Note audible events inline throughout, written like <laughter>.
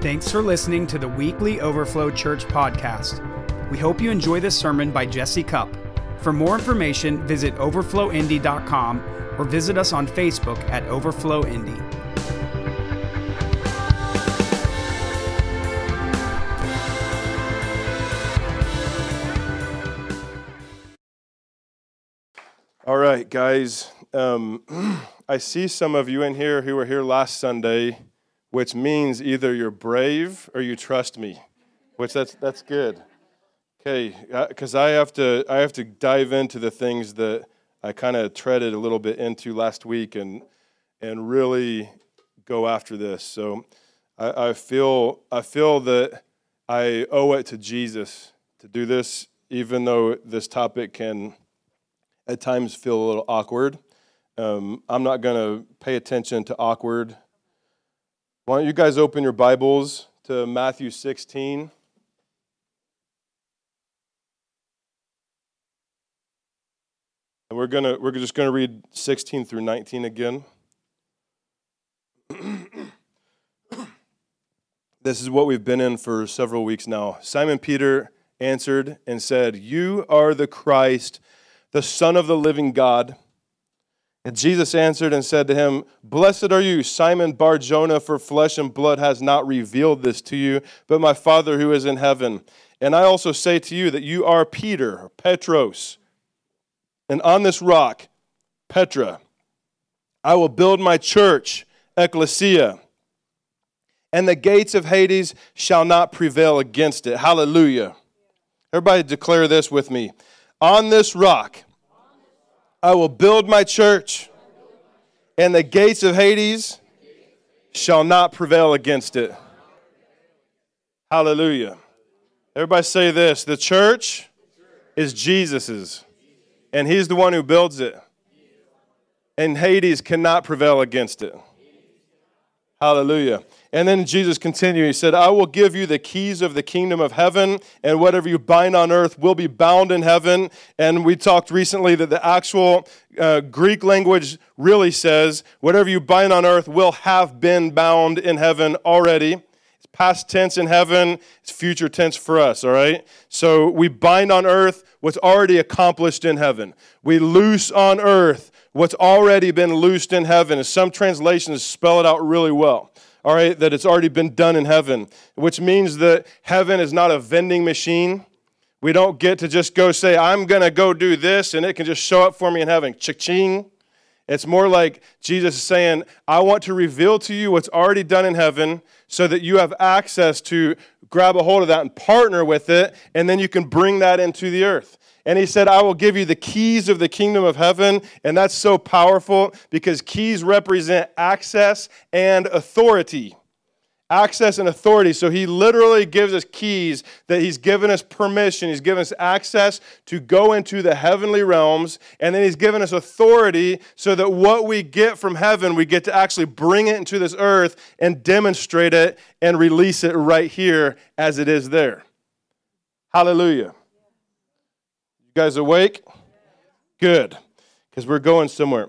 Thanks for listening to the weekly Overflow Church podcast. We hope you enjoy this sermon by Jesse Cup. For more information, visit overflowindy.com or visit us on Facebook at Overflow Indy. All right, guys. Um, <clears throat> I see some of you in here who were here last Sunday which means either you're brave or you trust me, which that's, that's good. Okay, because uh, I have to I have to dive into the things that I kind of treaded a little bit into last week and and really go after this. So I, I feel I feel that I owe it to Jesus to do this, even though this topic can at times feel a little awkward. Um, I'm not going to pay attention to awkward why don't you guys open your Bibles to Matthew 16? And we're gonna we're just gonna read 16 through 19 again. <clears throat> this is what we've been in for several weeks now. Simon Peter answered and said, You are the Christ, the Son of the living God. And Jesus answered and said to him, Blessed are you, Simon Bar Jonah, for flesh and blood has not revealed this to you, but my Father who is in heaven. And I also say to you that you are Peter, Petros. And on this rock, Petra, I will build my church, Ekklesia, and the gates of Hades shall not prevail against it. Hallelujah. Everybody declare this with me. On this rock, I will build my church, and the gates of Hades shall not prevail against it. Hallelujah. Everybody say this the church is Jesus's, and He's the one who builds it. And Hades cannot prevail against it. Hallelujah. And then Jesus continued. He said, I will give you the keys of the kingdom of heaven, and whatever you bind on earth will be bound in heaven. And we talked recently that the actual uh, Greek language really says, whatever you bind on earth will have been bound in heaven already. It's past tense in heaven, it's future tense for us, all right? So we bind on earth what's already accomplished in heaven, we loose on earth what's already been loosed in heaven. Some translations spell it out really well all right, that it's already been done in heaven, which means that heaven is not a vending machine. We don't get to just go say, I'm going to go do this, and it can just show up for me in heaven. Cha-ching. It's more like Jesus is saying, I want to reveal to you what's already done in heaven so that you have access to grab a hold of that and partner with it, and then you can bring that into the earth. And he said, I will give you the keys of the kingdom of heaven. And that's so powerful because keys represent access and authority. Access and authority. So he literally gives us keys that he's given us permission. He's given us access to go into the heavenly realms. And then he's given us authority so that what we get from heaven, we get to actually bring it into this earth and demonstrate it and release it right here as it is there. Hallelujah guys awake? Good, because we're going somewhere.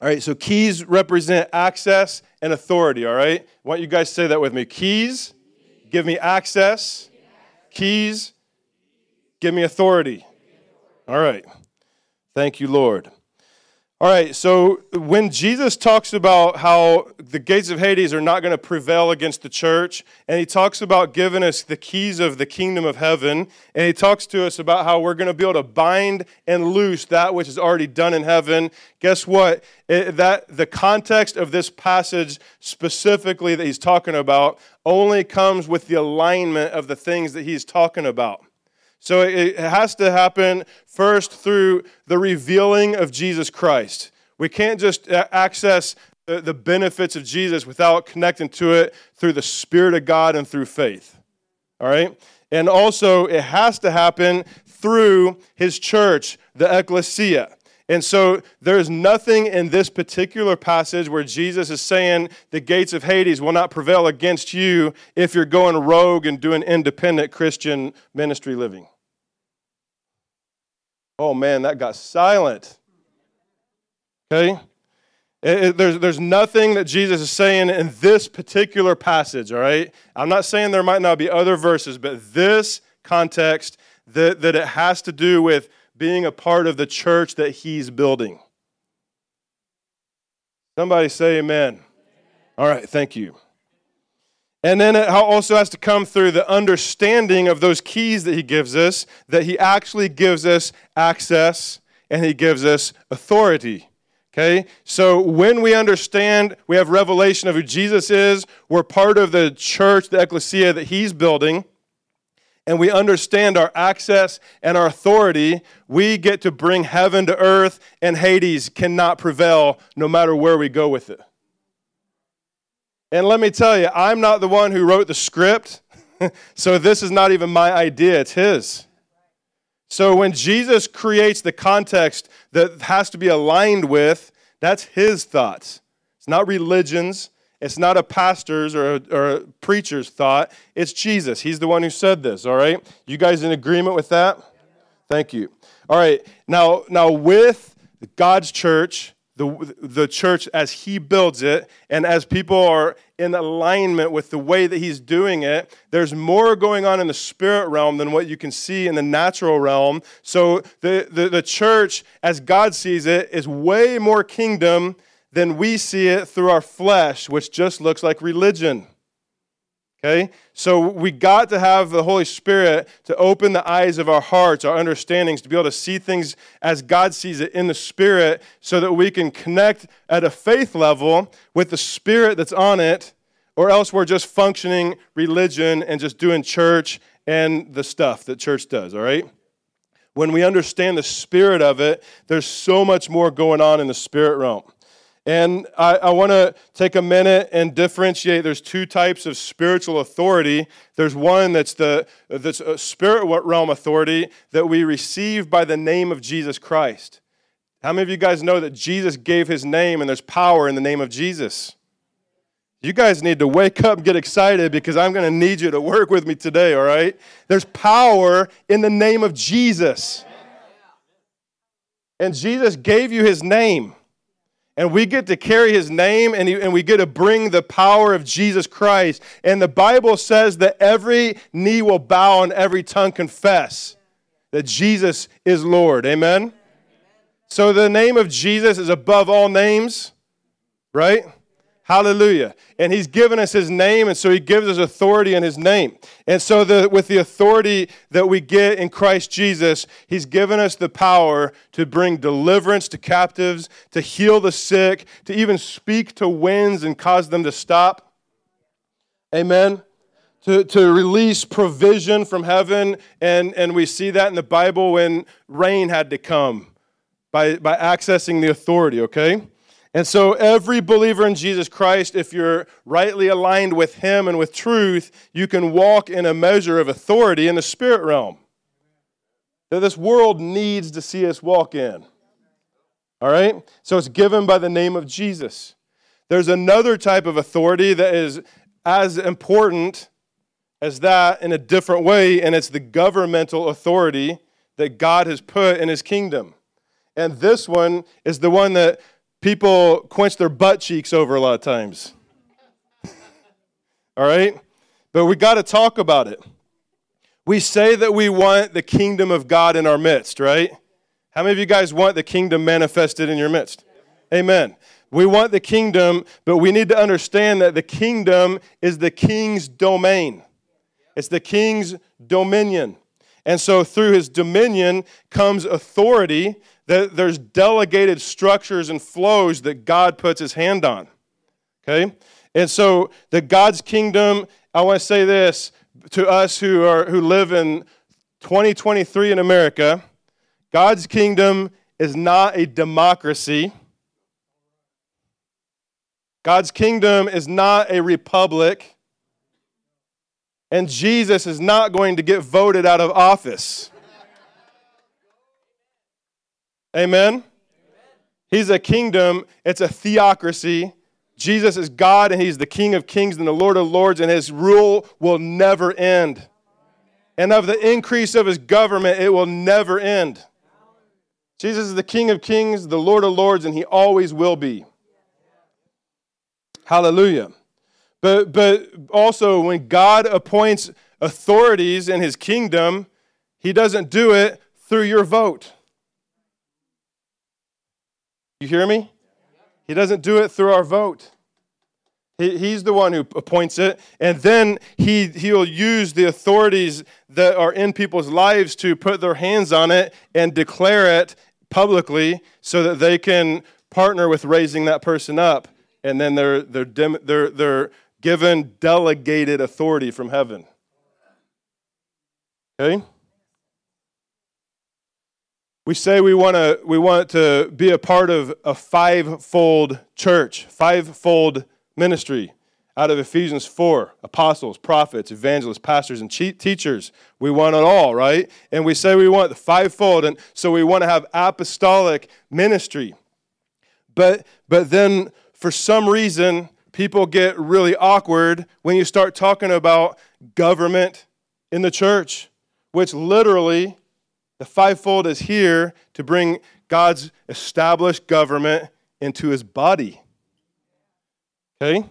All right, so keys represent access and authority, all right? I want you guys to say that with me. Keys, give me access. Keys, give me authority. All right. Thank you, Lord. All right, so when Jesus talks about how the gates of Hades are not going to prevail against the church, and he talks about giving us the keys of the kingdom of heaven, and he talks to us about how we're going to be able to bind and loose that which is already done in heaven, guess what? It, that the context of this passage specifically that he's talking about only comes with the alignment of the things that he's talking about. So it has to happen first through the revealing of Jesus Christ. We can't just access the benefits of Jesus without connecting to it through the Spirit of God and through faith. All right? And also, it has to happen through his church, the ekklesia. And so there's nothing in this particular passage where Jesus is saying the gates of Hades will not prevail against you if you're going rogue and doing independent Christian ministry living. Oh man, that got silent. Okay? It, it, there's, there's nothing that Jesus is saying in this particular passage, all right? I'm not saying there might not be other verses, but this context, that, that it has to do with being a part of the church that he's building. Somebody say amen. All right, thank you. And then it also has to come through the understanding of those keys that he gives us, that he actually gives us access and he gives us authority. Okay? So when we understand, we have revelation of who Jesus is, we're part of the church, the ekklesia that he's building, and we understand our access and our authority, we get to bring heaven to earth, and Hades cannot prevail no matter where we go with it. And let me tell you, I'm not the one who wrote the script, <laughs> so this is not even my idea, it's his. So when Jesus creates the context that has to be aligned with, that's his thoughts. It's not religion's, it's not a pastor's or a, or a preacher's thought. It's Jesus. He's the one who said this, all right? You guys in agreement with that? Thank you. All right. Now, now with God's church, the, the church as he builds it and as people are in alignment with the way that he's doing it there's more going on in the spirit realm than what you can see in the natural realm so the, the, the church as god sees it is way more kingdom than we see it through our flesh which just looks like religion Okay? So we got to have the Holy Spirit to open the eyes of our hearts, our understandings, to be able to see things as God sees it in the Spirit so that we can connect at a faith level with the Spirit that's on it, or else we're just functioning religion and just doing church and the stuff that church does, all right? When we understand the spirit of it, there's so much more going on in the spirit realm. And I, I want to take a minute and differentiate. There's two types of spiritual authority. There's one that's the that's spirit realm authority that we receive by the name of Jesus Christ. How many of you guys know that Jesus gave his name and there's power in the name of Jesus? You guys need to wake up get excited because I'm going to need you to work with me today, all right? There's power in the name of Jesus. And Jesus gave you his name and we get to carry his name and, and we get to bring the power of Jesus Christ. And the Bible says that every knee will bow and every tongue confess that Jesus is Lord. Amen? So the name of Jesus is above all names, right? Hallelujah. And he's given us his name, and so he gives us authority in his name. And so, the, with the authority that we get in Christ Jesus, he's given us the power to bring deliverance to captives, to heal the sick, to even speak to winds and cause them to stop. Amen. To, to release provision from heaven. And, and we see that in the Bible when rain had to come by, by accessing the authority, okay? And so, every believer in Jesus Christ, if you're rightly aligned with Him and with truth, you can walk in a measure of authority in the spirit realm that this world needs to see us walk in. All right? So, it's given by the name of Jesus. There's another type of authority that is as important as that in a different way, and it's the governmental authority that God has put in His kingdom. And this one is the one that people quench their butt cheeks over a lot of times. <laughs> All right? But we got to talk about it. We say that we want the kingdom of God in our midst, right? How many of you guys want the kingdom manifested in your midst? Amen. We want the kingdom, but we need to understand that the kingdom is the king's domain. It's the king's dominion. And so through his dominion comes authority there's delegated structures and flows that God puts his hand on. Okay? And so the God's kingdom, I want to say this to us who are who live in 2023 in America, God's kingdom is not a democracy. God's kingdom is not a republic. And Jesus is not going to get voted out of office. Amen? He's a kingdom, it's a theocracy. Jesus is God and He's the King of kings and the Lord of lords, and His rule will never end. And of the increase of His government, it will never end. Jesus is the King of kings, the Lord of lords, and He always will be. Hallelujah. But, but also, when God appoints authorities in his kingdom, he doesn't do it through your vote. You hear me? He doesn't do it through our vote. he's the one who appoints it. And then he, he'll use the authorities that are in people's lives to put their hands on it and declare it publicly so that they can partner with raising that person up. And then they're, they're, they're, they're given delegated authority from heaven. Okay? We say we want to we want to be a part of a five-fold church, five-fold ministry out of Ephesians 4 apostles, prophets, evangelists, pastors, and teachers. We want it all, right? And we say we want the fivefold, and so we want to have apostolic ministry. But, but then for some reason, people get really awkward when you start talking about government in the church, which literally, the fivefold is here to bring God's established government into his body. Okay?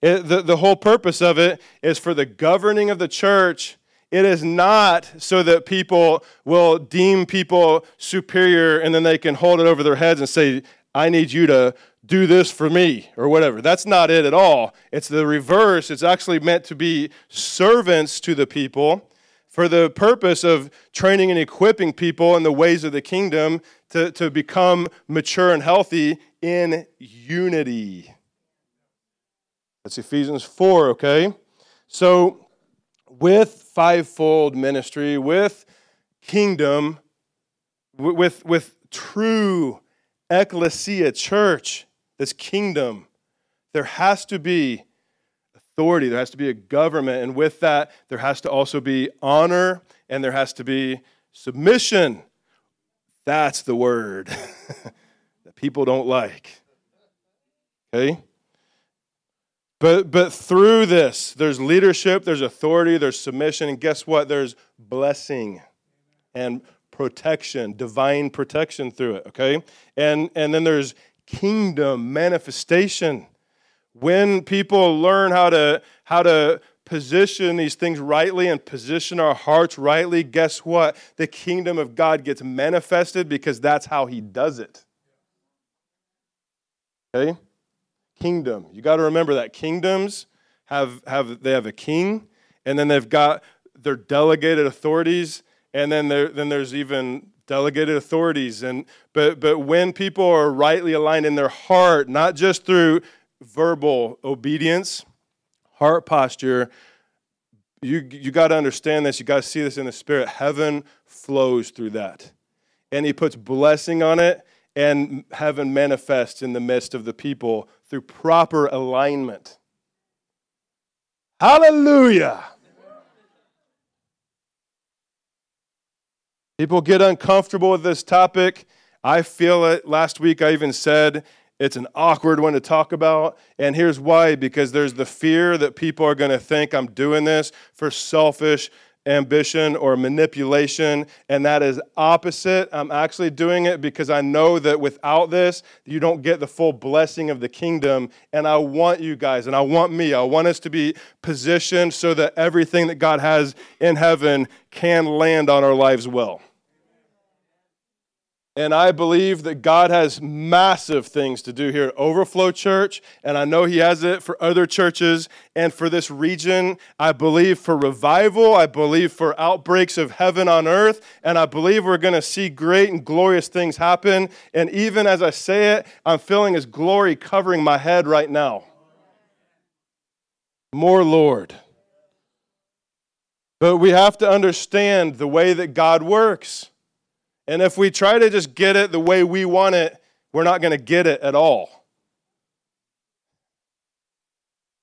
It, the, the whole purpose of it is for the governing of the church. It is not so that people will deem people superior and then they can hold it over their heads and say, I need you to do this for me or whatever. That's not it at all. It's the reverse. It's actually meant to be servants to the people for the purpose of training and equipping people in the ways of the kingdom to, to become mature and healthy in unity. That's Ephesians 4, okay? So, with fivefold ministry, with kingdom, with, with true ekklesia, church, this kingdom, there has to be authority, there has to be a government, and with that, there has to also be honor and there has to be submission. That's the word <laughs> that people don't like. Okay? But, but through this, there's leadership, there's authority, there's submission, and guess what? There's blessing and protection, divine protection through it, okay? And, and then there's kingdom manifestation. When people learn how to, how to position these things rightly and position our hearts rightly, guess what? The kingdom of God gets manifested because that's how He does it. Okay? kingdom. You got to remember that kingdoms have, have they have a king, and then they've got their delegated authorities, and then there, then there's even delegated authorities. And but but when people are rightly aligned in their heart, not just through verbal obedience, heart posture, you you got to understand this. You got to see this in the spirit. Heaven flows through that, and He puts blessing on it, and heaven manifests in the midst of the people through proper alignment. Hallelujah. People get uncomfortable with this topic. I feel it. Last week I even said it's an awkward one to talk about. And here's why because there's the fear that people are going to think I'm doing this for selfish ambition or manipulation, and that is opposite. I'm actually doing it because I know that without this, you don't get the full blessing of the kingdom. And I want you guys, and I want me, I want us to be positioned so that everything that God has in heaven can land on our lives well. And I believe that God has massive things to do here at Overflow Church. And I know He has it for other churches and for this region. I believe for revival. I believe for outbreaks of heaven on earth. And I believe we're going to see great and glorious things happen. And even as I say it, I'm feeling His glory covering my head right now. More, Lord. But we have to understand the way that God works. And if we try to just get it the way we want it, we're not going to get it at all.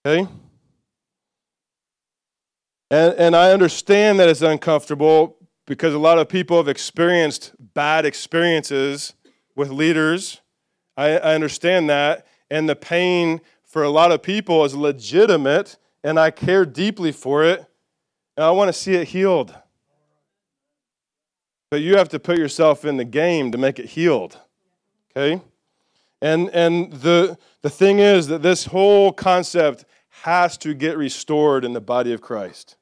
Okay? And, and I understand that it's uncomfortable because a lot of people have experienced bad experiences with leaders. I, I understand that. And the pain for a lot of people is legitimate, and I care deeply for it. And I want to see it healed. But you have to put yourself in the game to make it healed. Okay? And, and the, the thing is that this whole concept has to get restored in the body of Christ.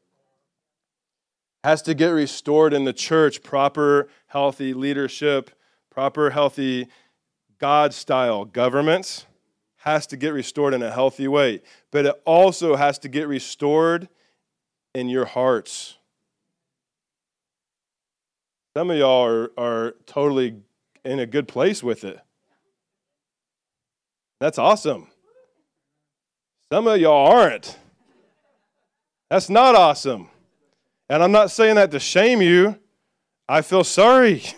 Has to get restored in the church, proper, healthy leadership, proper, healthy God style governments has to get restored in a healthy way. But it also has to get restored in your hearts. Some of y'all are, are totally in a good place with it. That's awesome. Some of y'all aren't. That's not awesome. And I'm not saying that to shame you. I feel sorry. <laughs>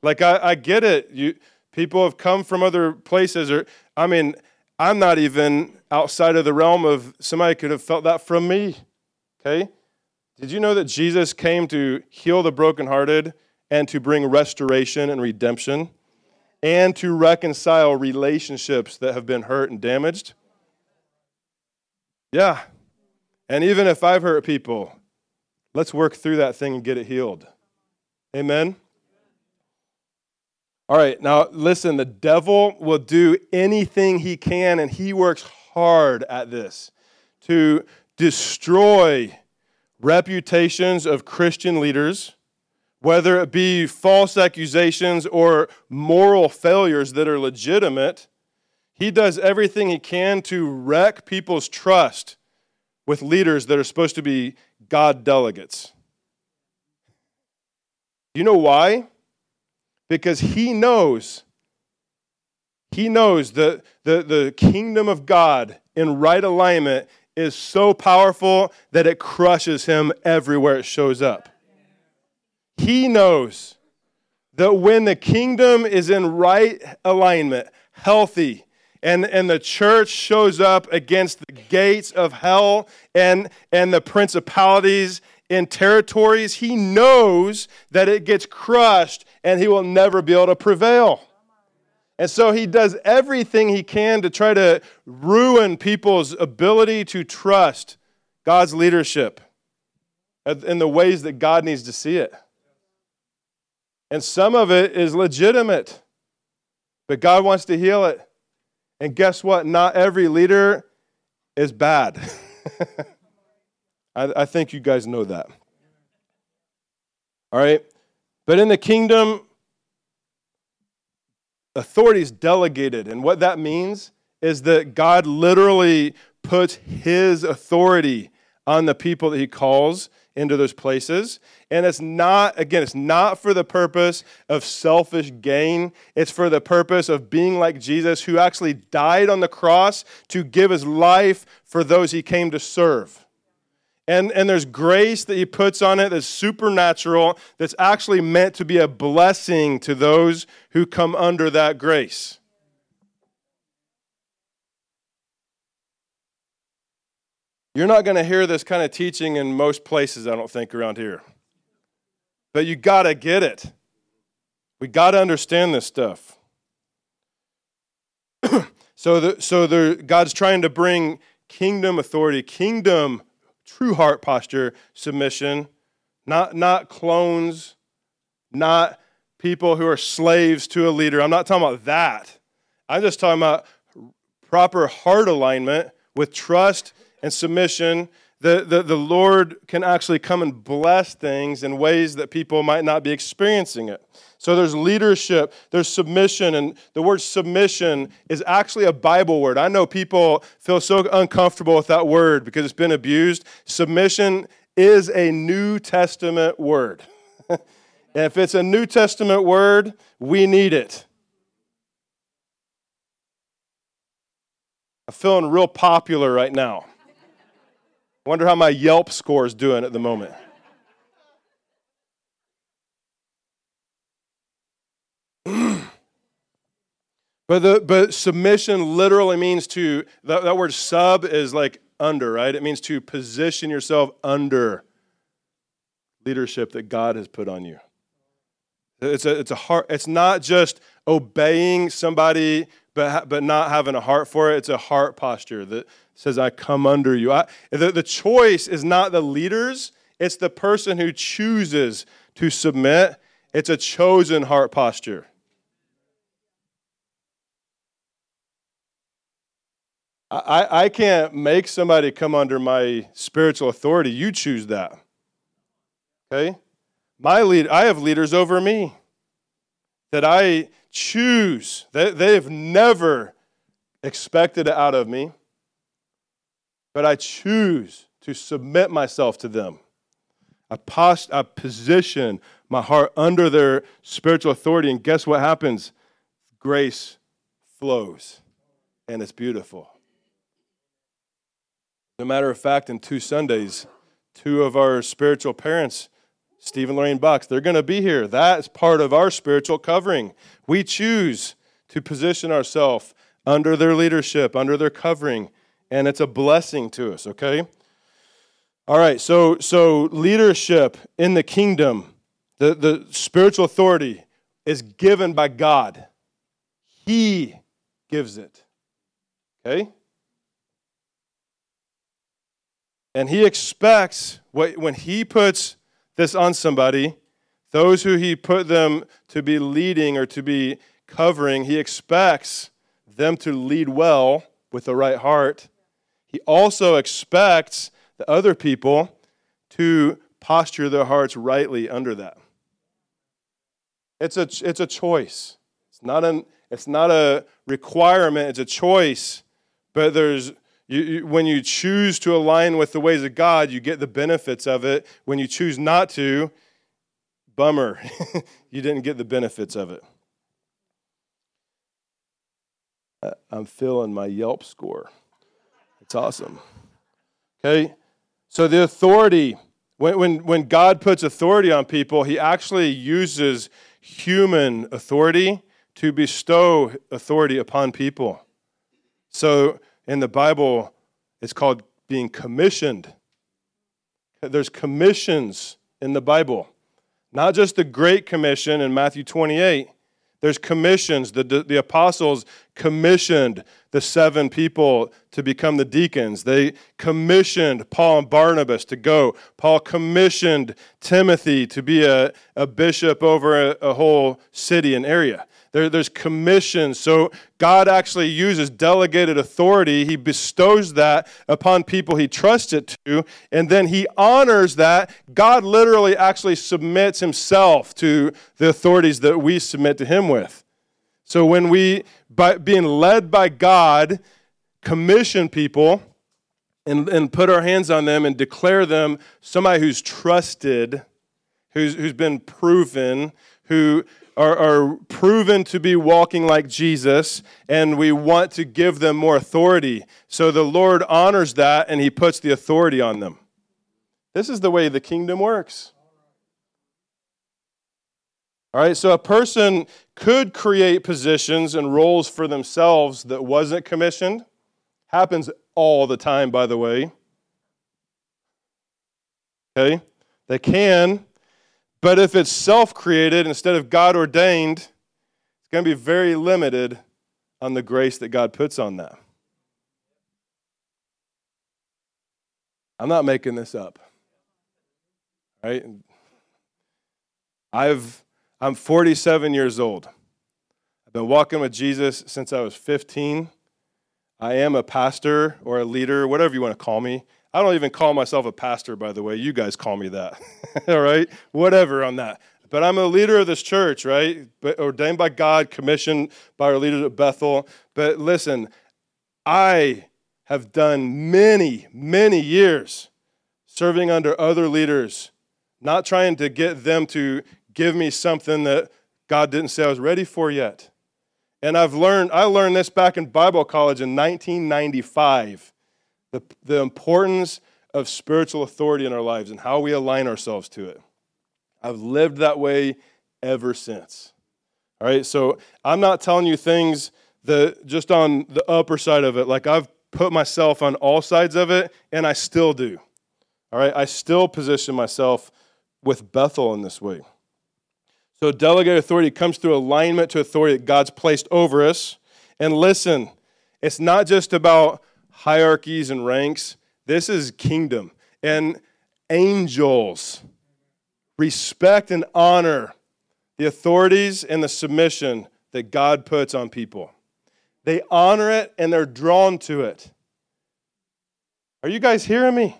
Like I, I get it. You people have come from other places or I mean, I'm not even outside of the realm of somebody could have felt that from me. Okay? Did you know that Jesus came to heal the brokenhearted and to bring restoration and redemption and to reconcile relationships that have been hurt and damaged? Yeah. And even if I've hurt people, let's work through that thing and get it healed. Amen. All right, now listen, the devil will do anything he can, and he works hard at this to destroy reputations of Christian leaders, whether it be false accusations or moral failures that are legitimate, he does everything he can to wreck people's trust with leaders that are supposed to be God delegates. You know why? Because he knows, he knows that the, the kingdom of God in right alignment is so powerful that it crushes him everywhere it shows up. He knows that when the kingdom is in right alignment, healthy, and, and the church shows up against the gates of hell and, and the principalities in territories, he knows that it gets crushed and he will never be able to prevail. And so he does everything he can to try to ruin people's ability to trust God's leadership in the ways that God needs to see it. And some of it is legitimate, but God wants to heal it. And guess what? Not every leader is bad. <laughs> I, I think you guys know that. All right? But in the kingdom, authority is delegated. And what that means is that God literally puts his authority on the people that he calls into those places. And it's not, again, it's not for the purpose of selfish gain. It's for the purpose of being like Jesus, who actually died on the cross to give his life for those he came to serve. And, and there's grace that he puts on it that's supernatural, that's actually meant to be a blessing to those who come under that grace. You're not going to hear this kind of teaching in most places, I don't think, around here. But you got to get it. We got to understand this stuff. <clears throat> so the, so the, God's trying to bring kingdom authority, kingdom true heart posture submission, not, not clones, not people who are slaves to a leader. I'm not talking about that. I'm just talking about proper heart alignment with trust and submission. The, the, the Lord can actually come and bless things in ways that people might not be experiencing it. So there's leadership, there's submission, and the word submission is actually a Bible word. I know people feel so uncomfortable with that word because it's been abused. Submission is a New Testament word. and <laughs> if it's a New Testament word, we need it. I'm feeling real popular right now. Wonder how my Yelp score is doing at the moment. <clears throat> But, the, but submission literally means to, that, that word sub is like under, right? It means to position yourself under leadership that God has put on you. It's a, it's a heart, it's not just obeying somebody but, but not having a heart for it. It's a heart posture that says, I come under you. I, the, the choice is not the leaders, it's the person who chooses to submit. It's a chosen heart posture. I, I can't make somebody come under my spiritual authority. You choose that. Okay? My lead, I have leaders over me that I choose. They, they have never expected it out of me, but I choose to submit myself to them. I, post, I position my heart under their spiritual authority, and guess what happens? Grace flows, and it's beautiful. As a matter of fact, in two Sundays, two of our spiritual parents, Stephen Lorraine Bucks, they're going to be here. That's part of our spiritual covering. We choose to position ourselves under their leadership, under their covering, and it's a blessing to us, okay? All right, so so leadership in the kingdom, the, the spiritual authority is given by God. He gives it. Okay? And he expects what when he puts this on somebody, those who he put them to be leading or to be covering, he expects them to lead well with the right heart. He also expects the other people to posture their hearts rightly under that. It's a, it's a choice. It's not, an, it's not a requirement, it's a choice. But there's you, you, when you choose to align with the ways of God, you get the benefits of it. When you choose not to, bummer, <laughs> you didn't get the benefits of it. I'm feeling my Yelp score. It's awesome. Okay? So the authority, when, when, when God puts authority on people, he actually uses human authority to bestow authority upon people. So in the Bible, it's called being commissioned. There's commissions in the Bible, not just the Great Commission in Matthew 28. There's commissions. The, the, apostles commissioned the seven people to become the deacons. They commissioned Paul and Barnabas to go. Paul commissioned Timothy to be a, a bishop over a, a whole city and area. There, there's commissions. So God actually uses delegated authority. He bestows that upon people he trusts it to, and then he honors that. God literally actually submits himself to the authorities that we submit to him with. So when we, by being led by God, commission people and, and put our hands on them and declare them somebody who's trusted, who's, who's been proven, who are, are proven to be walking like Jesus, and we want to give them more authority. So the Lord honors that and he puts the authority on them. This is the way the kingdom works. All right, so a person could create positions and roles for themselves that wasn't commissioned. Happens all the time, by the way. Okay? They can, but if it's self created instead of God ordained, it's going to be very limited on the grace that God puts on that. I'm not making this up. Right? I've I'm 47 years old. I've been walking with Jesus since I was 15. I am a pastor or a leader, whatever you want to call me. I don't even call myself a pastor, by the way. You guys call me that. <laughs> All right? Whatever on that. But I'm a leader of this church, right? But ordained by God, commissioned by our leaders at Bethel. But listen, I have done many, many years serving under other leaders, not trying to get them to give me something that God didn't say I was ready for yet. And I've learned, I learned this back in Bible college in 1995 the, the importance of spiritual authority in our lives and how we align ourselves to it. I've lived that way ever since. All right, so I'm not telling you things that just on the upper side of it, like I've put myself on all sides of it, and I still do. All right, I still position myself with Bethel in this way. So, delegated authority comes through alignment to authority that God's placed over us. And listen, it's not just about hierarchies and ranks. This is kingdom. And angels respect and honor the authorities and the submission that God puts on people. They honor it and they're drawn to it. Are you guys hearing me?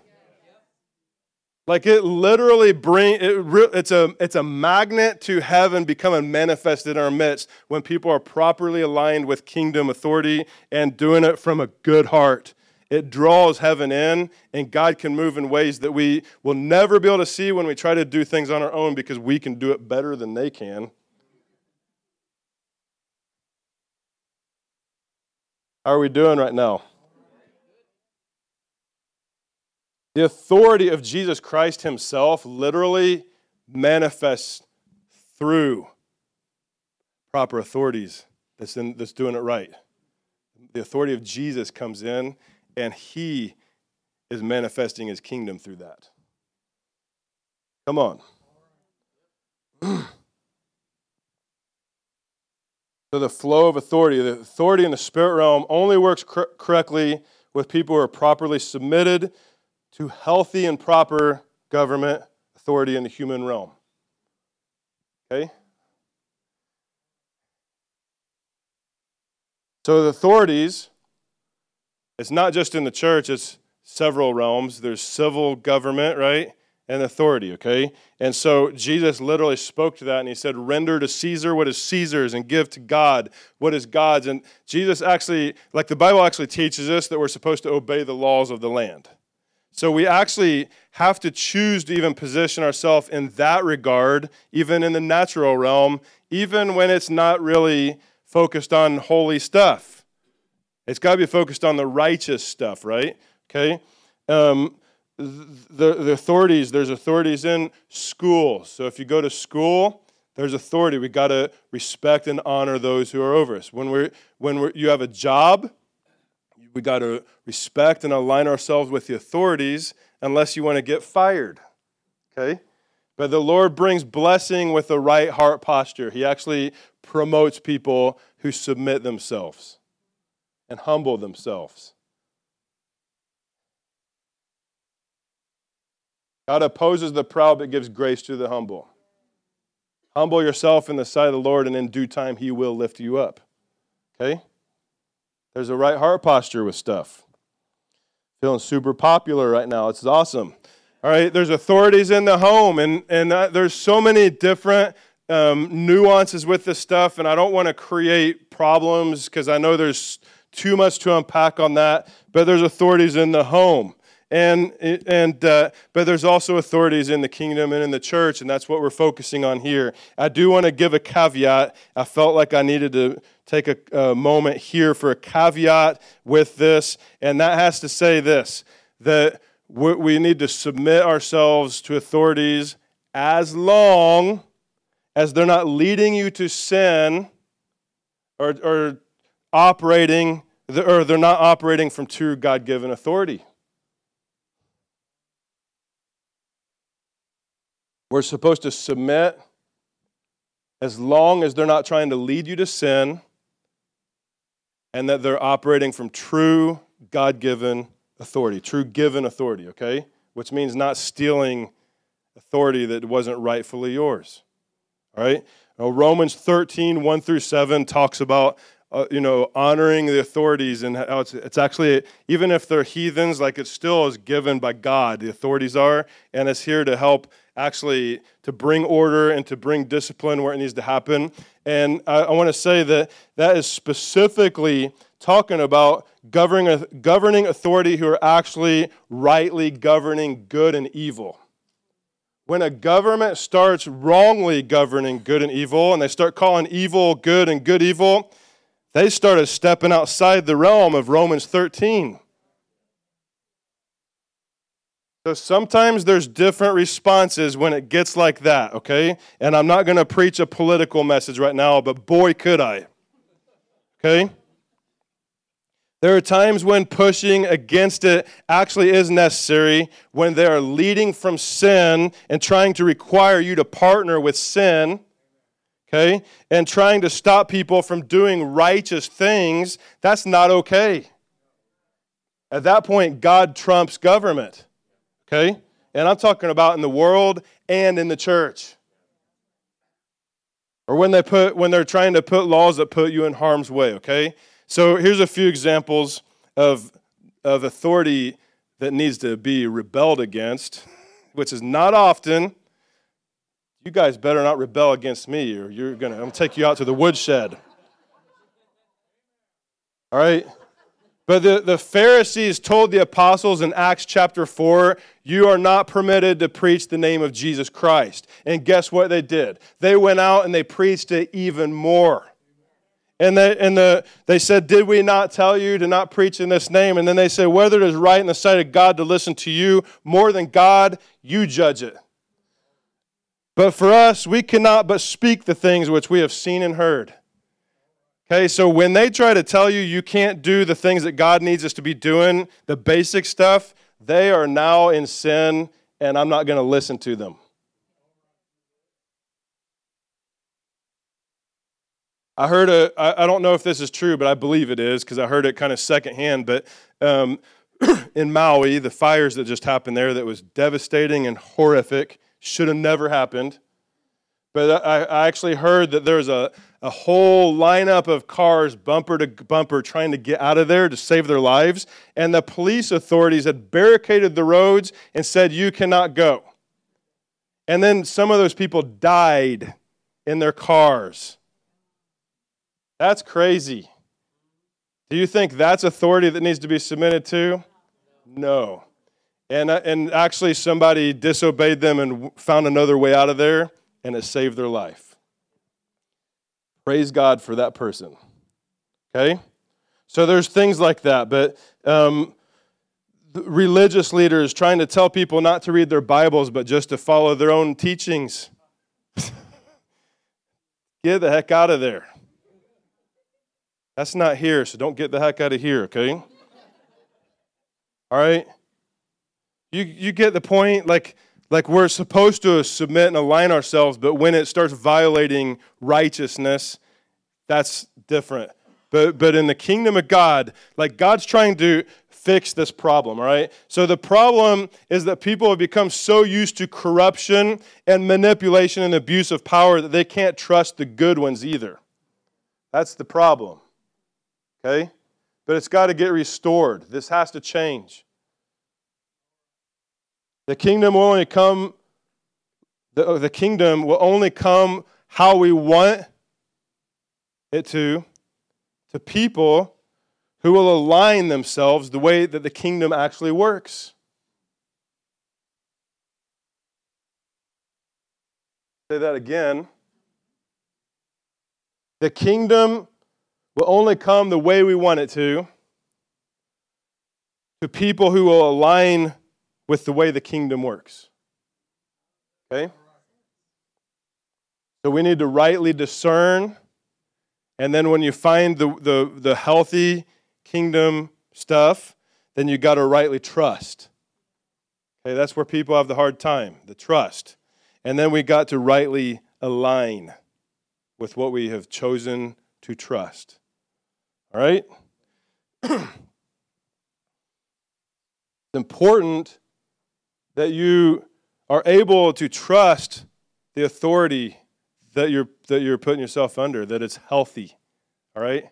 Like it literally bring it, it's a it's a magnet to heaven becoming manifested in our midst when people are properly aligned with kingdom authority and doing it from a good heart. It draws heaven in, and God can move in ways that we will never be able to see when we try to do things on our own because we can do it better than they can. How are we doing right now? The authority of Jesus Christ Himself literally manifests through proper authorities that's, in, that's doing it right. The authority of Jesus comes in, and He is manifesting His kingdom through that. Come on. <clears throat> so, the flow of authority, the authority in the spirit realm only works cor- correctly with people who are properly submitted to healthy and proper government authority in the human realm. Okay? So the authorities, it's not just in the church, it's several realms. There's civil government, right? And authority, okay? And so Jesus literally spoke to that and he said, Render to Caesar what is Caesar's and give to God what is God's. And Jesus actually, like the Bible actually teaches us that we're supposed to obey the laws of the land. So we actually have to choose to even position ourselves in that regard, even in the natural realm, even when it's not really focused on holy stuff. It's got to be focused on the righteous stuff, right? Okay? Um, the, the authorities, there's authorities in school. So if you go to school, there's authority. We got to respect and honor those who are over us. When, we're, when we're, you have a job, we got to respect and align ourselves with the authorities unless you want to get fired. Okay? But the Lord brings blessing with a right heart posture. He actually promotes people who submit themselves and humble themselves. God opposes the proud but gives grace to the humble. Humble yourself in the sight of the Lord, and in due time, He will lift you up. Okay? There's a right heart posture with stuff. Feeling super popular right now. It's awesome. All right, there's authorities in the home, and, and uh, there's so many different um, nuances with this stuff, and I don't want to create problems because I know there's too much to unpack on that, but there's authorities in the home and and uh, but there's also authorities in the kingdom and in the church and that's what we're focusing on here i do want to give a caveat i felt like i needed to take a, a moment here for a caveat with this and that has to say this that we need to submit ourselves to authorities as long as they're not leading you to sin or, or operating or they're not operating from true god-given authority. We're supposed to submit as long as they're not trying to lead you to sin and that they're operating from true God given authority, true given authority, okay? Which means not stealing authority that wasn't rightfully yours. All right? Now, Romans 13, 1 through 7 talks about uh, you know, honoring the authorities and how it's, it's actually, even if they're heathens, like it still is given by God, the authorities are, and it's here to help actually to bring order and to bring discipline where it needs to happen. And I, I want to say that that is specifically talking about governing, governing authority who are actually rightly governing good and evil. When a government starts wrongly governing good and evil, and they start calling evil good and good evil, they started stepping outside the realm of Romans 13. So sometimes there's different responses when it gets like that, okay? And I'm not going to preach a political message right now, but boy, could I. Okay? There are times when pushing against it actually is necessary when they are leading from sin and trying to require you to partner with sin okay, and trying to stop people from doing righteous things, that's not okay. At that point, God trumps government, okay? And I'm talking about in the world and in the church. Or when they put when they're trying to put laws that put you in harm's way, okay? So here's a few examples of, of authority that needs to be rebelled against, which is not often, you guys better not rebel against me or you're to I'm to take you out to the woodshed. All right? But the, the Pharisees told the apostles in Acts chapter 4, you are not permitted to preach the name of Jesus Christ. And guess what they did? They went out and they preached it even more. And, they, and the, they said, Did we not tell you to not preach in this name? And then they said, Whether it is right in the sight of God to listen to you more than God, you judge it. But for us, we cannot but speak the things which we have seen and heard. Okay, so when they try to tell you you can't do the things that God needs us to be doing, the basic stuff, they are now in sin, and I'm not going to listen to them. I heard a, I don't know if this is true, but I believe it is because I heard it kind of secondhand. But um, <clears throat> in Maui, the fires that just happened there that was devastating and horrific should have never happened. But I, I actually heard that there's a, a whole lineup of cars, bumper to bumper, trying to get out of there to save their lives. And the police authorities had barricaded the roads and said, You cannot go. And then some of those people died in their cars that's crazy. Do you think that's authority that needs to be submitted to? No. And, uh, and actually, somebody disobeyed them and found another way out of there, and it saved their life. Praise God for that person. Okay? So there's things like that, but um, religious leaders trying to tell people not to read their Bibles, but just to follow their own teachings. <laughs> Get the heck out of there. That's not here, so don't get the heck out of here, okay? All right? You, you get the point? Like, like we're supposed to submit and align ourselves, but when it starts violating righteousness, that's different. But, but in the kingdom of God, like God's trying to fix this problem, all right? So the problem is that people have become so used to corruption and manipulation and abuse of power that they can't trust the good ones either. That's the problem okay? But it's got to get restored. This has to change. The kingdom will only come the, the kingdom will only come how we want it to to people who will align themselves the way that the kingdom actually works. Say that again. The kingdom will only come the way we want it to, to people who will align with the way the kingdom works. Okay? So we need to rightly discern. And then when you find the, the, the healthy kingdom stuff, then you got to rightly trust. Okay, that's where people have the hard time, the trust. And then we got to rightly align with what we have chosen to trust. All right? <clears throat> it's important that you are able to trust the authority that you're, that you're putting yourself under, that it's healthy. All right?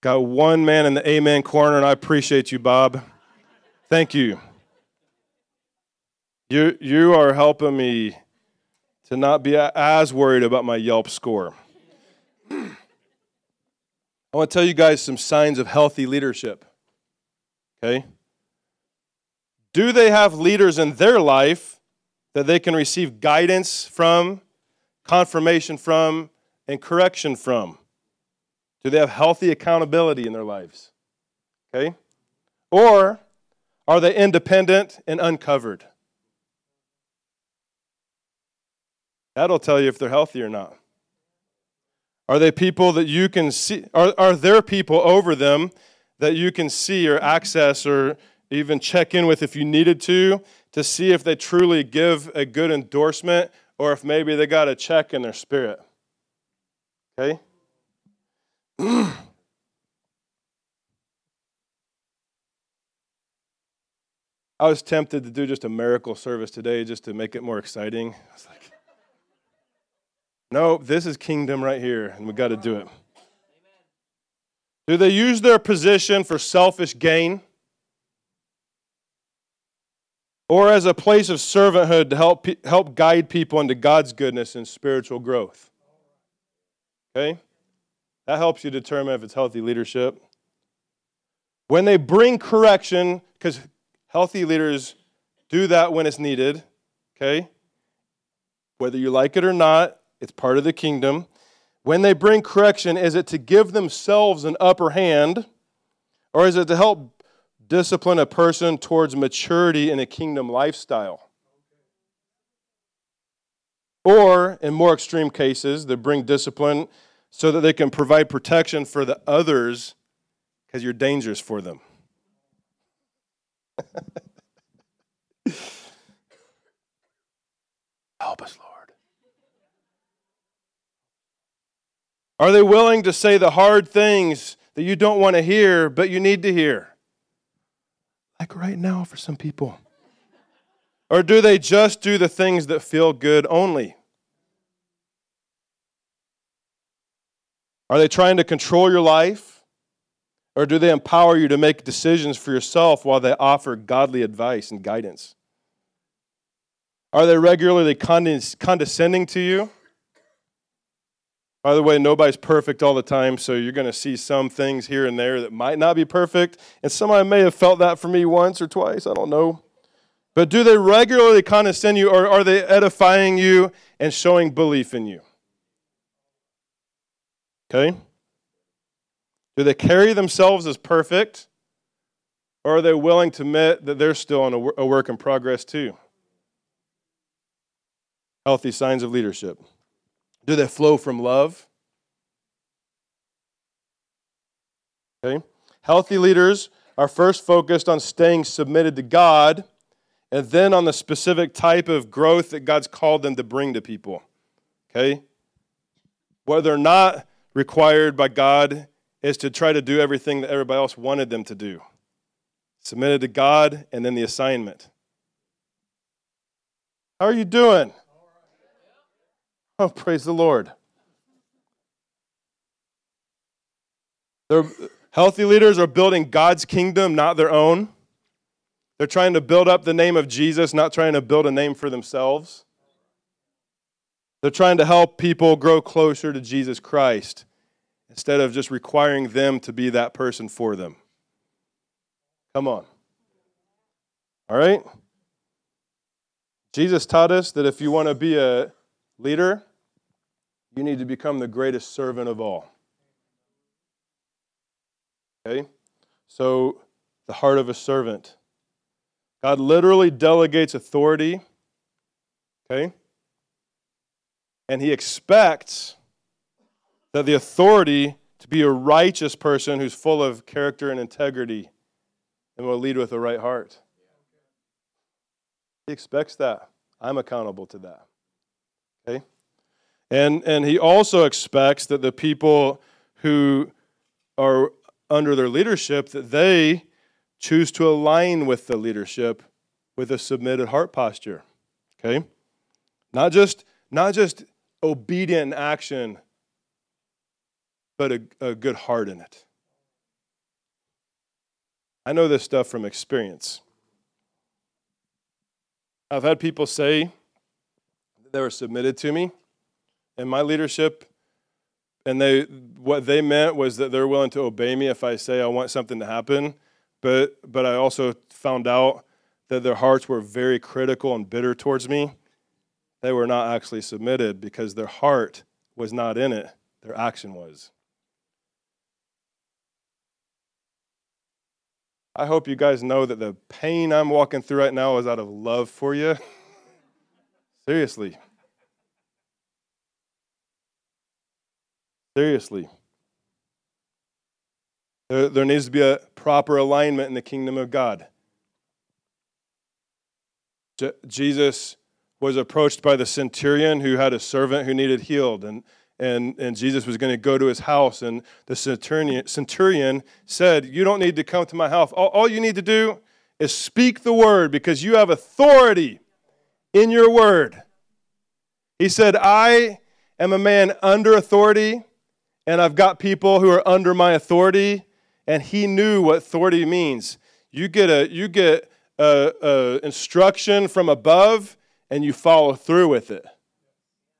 Got one man in the amen corner, and I appreciate you, Bob. Thank you. You, you are helping me to not be as worried about my Yelp score. <clears throat> I want to tell you guys some signs of healthy leadership. Okay? Do they have leaders in their life that they can receive guidance from, confirmation from, and correction from? Do they have healthy accountability in their lives? Okay? Or are they independent and uncovered? That'll tell you if they're healthy or not. Are they people that you can see? Are, are there people over them that you can see or access or even check in with if you needed to, to see if they truly give a good endorsement or if maybe they got a check in their spirit? Okay? <clears throat> I was tempted to do just a miracle service today just to make it more exciting. I was like, no, this is kingdom right here, and we got to do it. Do they use their position for selfish gain? Or as a place of servanthood to help, help guide people into God's goodness and spiritual growth? Okay? That helps you determine if it's healthy leadership. When they bring correction, because healthy leaders do that when it's needed, okay? Whether you like it or not, it's part of the kingdom. When they bring correction, is it to give themselves an upper hand, or is it to help discipline a person towards maturity in a kingdom lifestyle? Or, in more extreme cases, they bring discipline so that they can provide protection for the others because you're dangerous for them. <laughs> Help us, Lord. Are they willing to say the hard things that you don't want to hear, but you need to hear? Like right now for some people. Or do they just do the things that feel good only? Are they trying to control your life? Or do they empower you to make decisions for yourself while they offer godly advice and guidance? Are they regularly condescending to you? By the way, nobody's perfect all the time, so you're going to see some things here and there that might not be perfect. And somebody may have felt that for me once or twice, I don't know. But do they regularly condescend you, or are they edifying you and showing belief in you? Okay? Do they carry themselves as perfect, or are they willing to admit that they're still on a work in progress too? Healthy signs of leadership. Do they flow from love? Okay. Healthy leaders are first focused on staying submitted to God and then on the specific type of growth that God's called them to bring to people. Okay? What they're not required by God is to try to do everything that everybody else wanted them to do. Submitted to God and then the assignment. How are you doing? <laughs> Oh, praise the Lord. They're, healthy leaders are building God's kingdom, not their own. They're trying to build up the name of Jesus, not trying to build a name for themselves. They're trying to help people grow closer to Jesus Christ instead of just requiring them to be that person for them. Come on. All right? Jesus taught us that if you want to be a leader, you need to become the greatest servant of all. Okay? So, the heart of a servant. God literally delegates authority. Okay? And he expects that the authority to be a righteous person who's full of character and integrity and will lead with a right heart. He expects that. I'm accountable to that. Okay? And, and he also expects that the people who are under their leadership, that they choose to align with the leadership with a submitted heart posture. Okay? Not just, not just obedient action, but a, a good heart in it. I know this stuff from experience. I've had people say they were submitted to me, in my leadership, and they what they meant was that they're willing to obey me if I say I want something to happen. But but I also found out that their hearts were very critical and bitter towards me. They were not actually submitted because their heart was not in it, their action was. I hope you guys know that the pain I'm walking through right now is out of love for you. <laughs> Seriously. Seriously. There, there needs to be a proper alignment in the kingdom of God. Je- Jesus was approached by the centurion who had a servant who needed healed, and, and, and Jesus was going to go to his house. And the centurion, centurion said, You don't need to come to my house. All, all you need to do is speak the word because you have authority in your word. He said, I am a man under authority and I've got people who are under my authority, and he knew what authority means. You get a you get a, a instruction from above, and you follow through with it.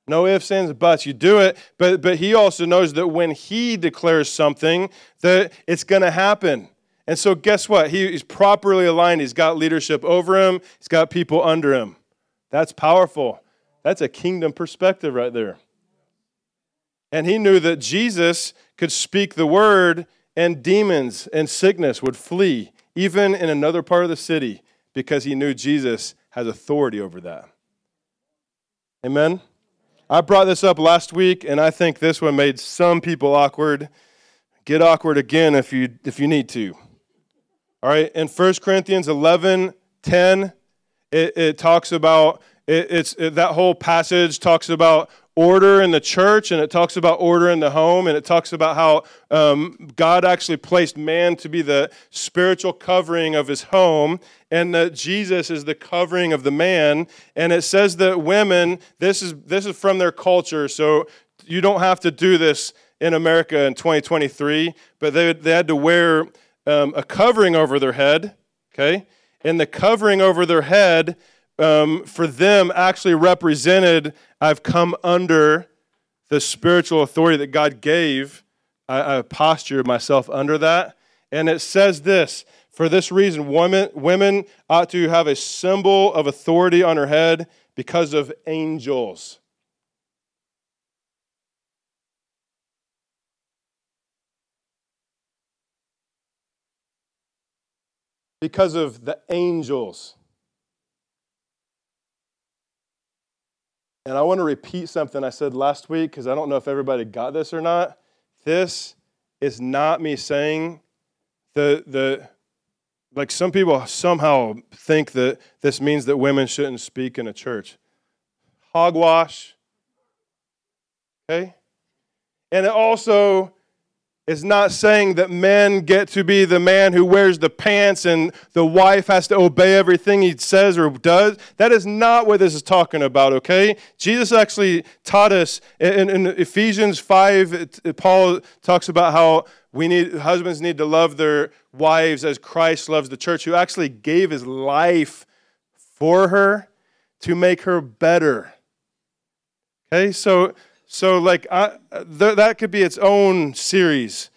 No ifs, ands, buts. You do it, but but he also knows that when he declares something, that it's going to happen. And so, guess what? He, he's properly aligned. He's got leadership over him. He's got people under him. That's powerful. That's a kingdom perspective right there. And he knew that Jesus could speak the word, and demons and sickness would flee, even in another part of the city, because he knew Jesus has authority over that. Amen? I brought this up last week, and I think this one made some people awkward. Get awkward again if you, if you need to. All right, in 1 Corinthians 11 10, it, it talks about, it, it's, it, that whole passage talks about order in the church and it talks about order in the home and it talks about how um, God actually placed man to be the spiritual covering of his home and that Jesus is the covering of the man. And it says that women, this is, this is from their culture, so you don't have to do this in America in 2023, but they, they had to wear um, a covering over their head, okay? And the covering over their head um, for them actually represented I've come under the spiritual authority that God gave. I, I postured myself under that. And it says this for this reason, women, women ought to have a symbol of authority on her head because of angels. Because of the angels. And I want to repeat something I said last week because I don't know if everybody got this or not. This is not me saying the, the, like some people somehow think that this means that women shouldn't speak in a church. Hogwash. Okay? And it also is not saying that men get to be the man who wears the pants and the wife has to obey everything he says or does. That is not what this is talking about, okay? Jesus actually taught us in, in Ephesians 5, it, Paul talks about how we need husbands need to love their wives as Christ loves the church, who actually gave his life for her to make her better. Okay, so so, like, I, th- that could be its own series.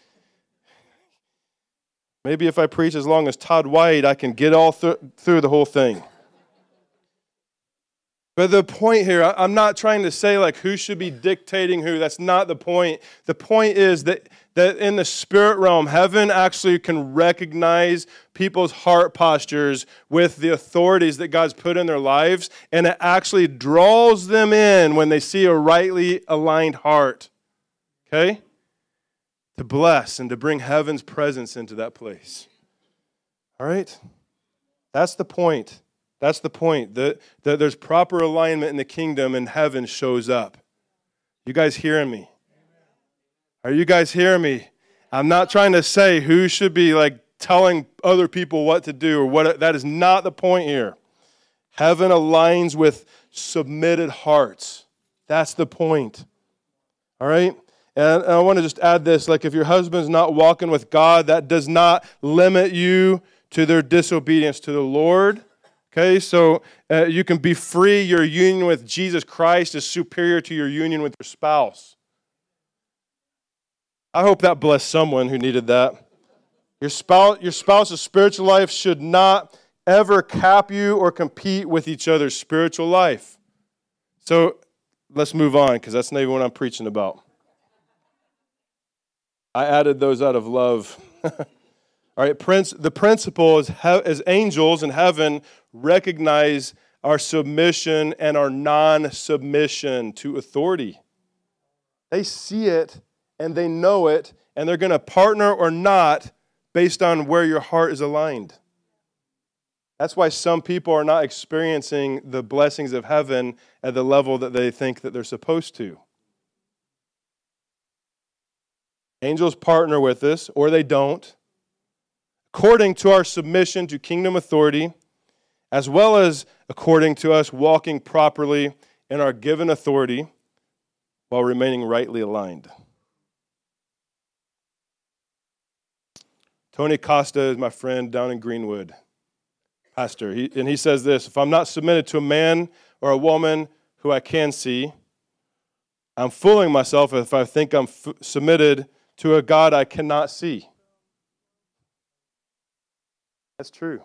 Maybe if I preach as long as Todd White, I can get all th- through the whole thing. But the point here, I'm not trying to say like who should be dictating who. That's not the point. The point is that that in the spirit realm, heaven actually can recognize people's heart postures with the authorities that God's put in their lives, and it actually draws them in when they see a rightly aligned heart. Okay? To bless and to bring heaven's presence into that place. All right? That's the point. That's the point. That, that there's proper alignment in the kingdom and heaven shows up. You guys hearing me? Are you guys hearing me? I'm not trying to say who should be like telling other people what to do or what that is not the point here. Heaven aligns with submitted hearts. That's the point. All right? And I want to just add this like if your husband's not walking with God, that does not limit you to their disobedience to the Lord. Okay, so uh, you can be free. Your union with Jesus Christ is superior to your union with your spouse. I hope that blessed someone who needed that. Your, spouse, your spouse's spiritual life should not ever cap you or compete with each other's spiritual life. So let's move on because that's not even what I'm preaching about. I added those out of love. <laughs> All right, prince, the principle is as angels in heaven recognize our submission and our non submission to authority. They see it and they know it, and they're going to partner or not based on where your heart is aligned. That's why some people are not experiencing the blessings of heaven at the level that they think that they're supposed to. Angels partner with us, or they don't, according to our submission to kingdom authority, as well as according to us walking properly in our given authority while remaining rightly aligned. Tony Costa is my friend down in Greenwood, pastor. He, and he says this If I'm not submitted to a man or a woman who I can see, I'm fooling myself if I think I'm f- submitted to a God I cannot see. That's true.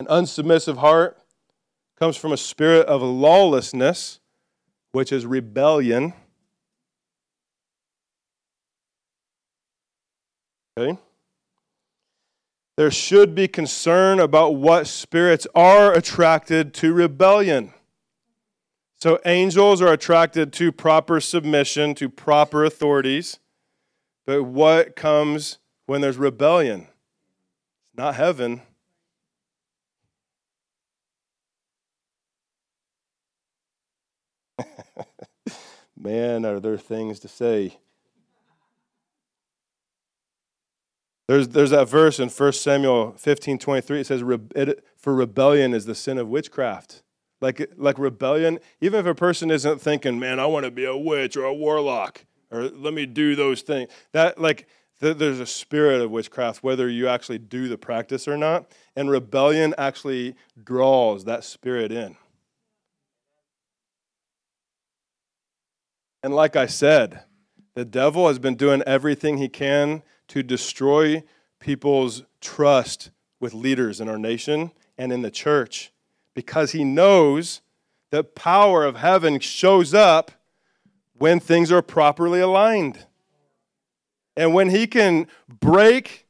An unsubmissive heart comes from a spirit of lawlessness, which is rebellion. Okay? There should be concern about what spirits are attracted to rebellion. So, angels are attracted to proper submission, to proper authorities. But what comes when there's rebellion? It's not heaven. <laughs> Man, are there things to say? There's, there's that verse in 1 Samuel 15 23. It says, For rebellion is the sin of witchcraft. Like, like rebellion, even if a person isn't thinking, man, I want to be a witch or a warlock, or let me do those things, that, like, th- there's a spirit of witchcraft, whether you actually do the practice or not. And rebellion actually draws that spirit in. And like I said, the devil has been doing everything he can to destroy people's trust with leaders in our nation and in the church because he knows the power of heaven shows up when things are properly aligned. And when he can break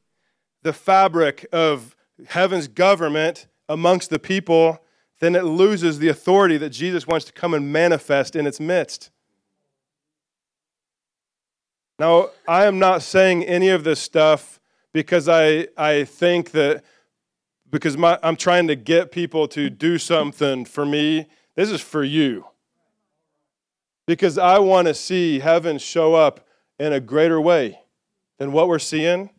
the fabric of heaven's government amongst the people, then it loses the authority that Jesus wants to come and manifest in its midst. Now, I am not saying any of this stuff because I, I think that because my, I'm trying to get people to do something for me. This is for you. Because I want to see heaven show up in a greater way than what we're seeing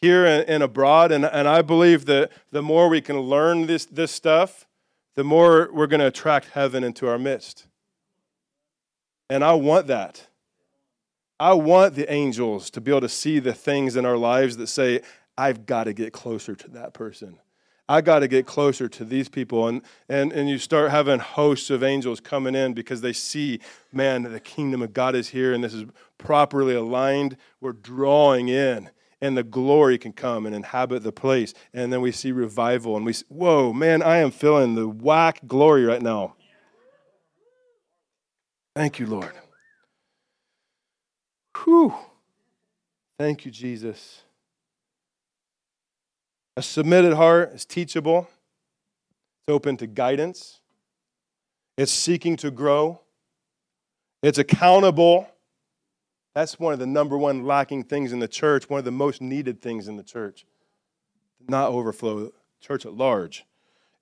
here and, and abroad. And, and I believe that the more we can learn this, this stuff, the more we're going to attract heaven into our midst. And I want that. I want the angels to be able to see the things in our lives that say, I've got to get closer to that person. I got to get closer to these people. And, and, and you start having hosts of angels coming in because they see, man, the kingdom of God is here and this is properly aligned. We're drawing in, and the glory can come and inhabit the place. And then we see revival, and we see, whoa, man, I am feeling the whack glory right now. Thank you, Lord. Whew. Thank you, Jesus. A submitted heart is teachable, it's open to guidance, it's seeking to grow, it's accountable. That's one of the number one lacking things in the church, one of the most needed things in the church. Not overflow, church at large.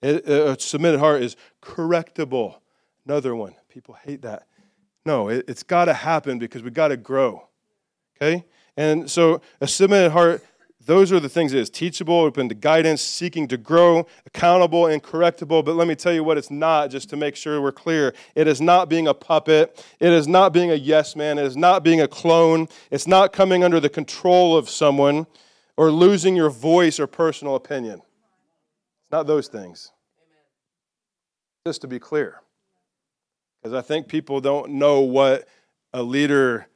a submitted heart is correctable. Another one. People hate that. No, it, has got to happen because we got to grow. Okay? And so a submitted heart those are the things it is teachable, open to guidance, seeking to grow, accountable, and correctable. But let me tell you what it's not, just to make sure we're clear. It is not being a puppet. It is not being a yes man. It is not being a clone. It's not coming under the control of someone or losing your voice or personal opinion. It's not those things. Just to be clear. Because I think people don't know what a leader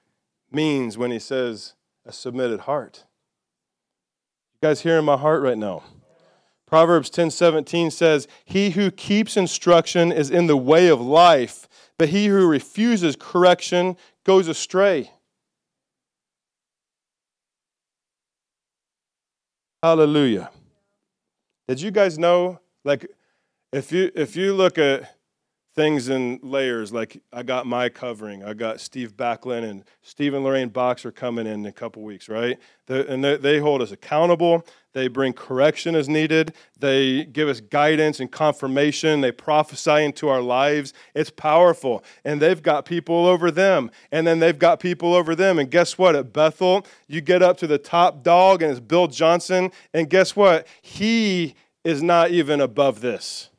means when he says a submitted heart. You guys hearing my heart right now? Proverbs 10 17 says, He who keeps instruction is in the way of life, but he who refuses correction goes astray. Hallelujah. Did you guys know, like, if you if you look at things in layers. Like I got my covering. I got Steve Backlund and Steve and Lorraine Box are coming in, in a couple weeks, right? The, and they, they hold us accountable. They bring correction as needed. They give us guidance and confirmation. They prophesy into our lives. It's powerful. And they've got people over them. And then they've got people over them. And guess what? At Bethel, you get up to the top dog, and it's Bill Johnson. And guess what? He is not even above this.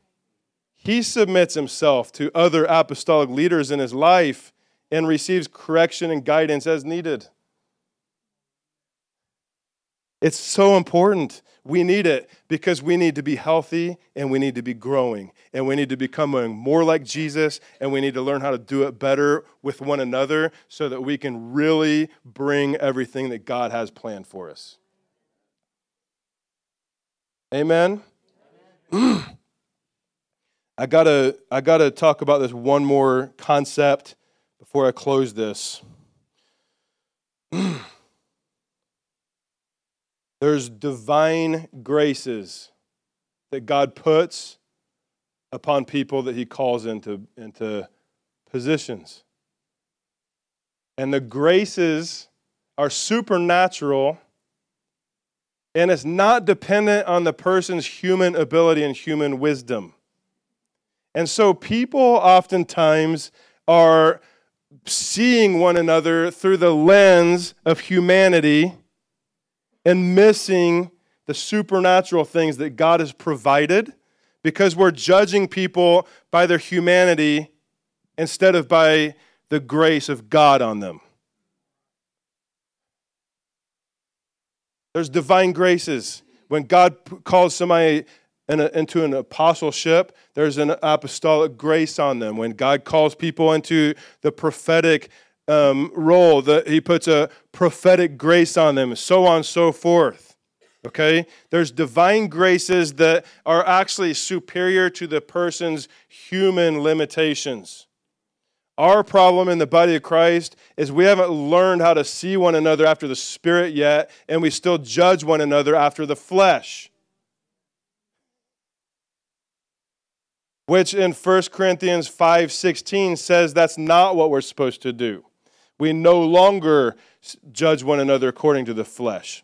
He submits himself to other apostolic leaders in his life and receives correction and guidance as needed. It's so important. We need it because we need to be healthy and we need to be growing and we need to become more like Jesus and we need to learn how to do it better with one another so that we can really bring everything that God has planned for us. Amen. <clears throat> I gotta, I gotta talk about this one more concept before I close this. <clears throat> There's divine graces that God puts upon people that he calls into, into positions. And the graces are supernatural, and it's not dependent on the person's human ability and human wisdom. And so people oftentimes are seeing one another through the lens of humanity and missing the supernatural things that God has provided because we're judging people by their humanity instead of by the grace of God on them. There's divine graces. When God calls somebody into an apostleship, there's an apostolic grace on them. When God calls people into the prophetic um, role, that He puts a prophetic grace on them, so on and so forth. Okay? There's divine graces that are actually superior to the person's human limitations. Our problem in the body of Christ is we haven't learned how to see one another after the Spirit yet, and we still judge one another after the flesh. Which in 1 Corinthians 5:16 says that's not what we're supposed to do. We no longer judge one another according to the flesh.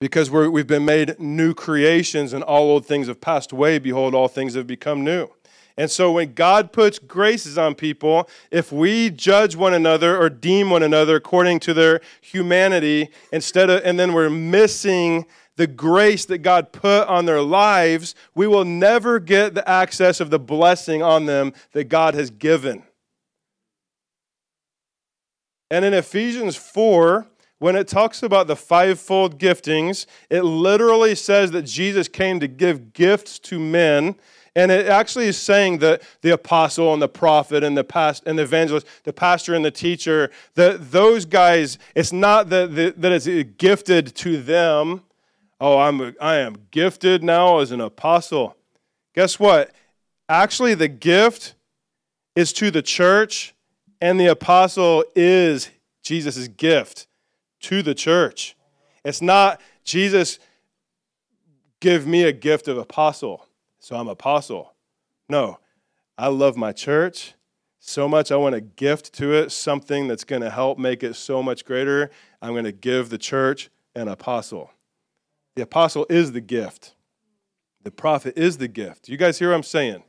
Because we have been made new creations and all old things have passed away. Behold, all things have become new. And so when God puts graces on people, if we judge one another or deem one another according to their humanity, instead of, and then we're missing the grace that God put on their lives, we will never get the access of the blessing on them that God has given. And in Ephesians 4, when it talks about the fivefold giftings, it literally says that Jesus came to give gifts to men. And it actually is saying that the apostle and the prophet and the past and the evangelist, the pastor and the teacher, that those guys, it's not that, that it's gifted to them, oh, I'm a, I am gifted now as an apostle. Guess what? Actually, the gift is to the church, and the apostle is Jesus' gift to the church. It's not Jesus give me a gift of apostle, so I'm apostle. No, I love my church so much. I want to gift to it something that's going to help make it so much greater. I'm going to give the church an apostle. The apostle is the gift. The prophet is the gift. You guys hear what I'm saying?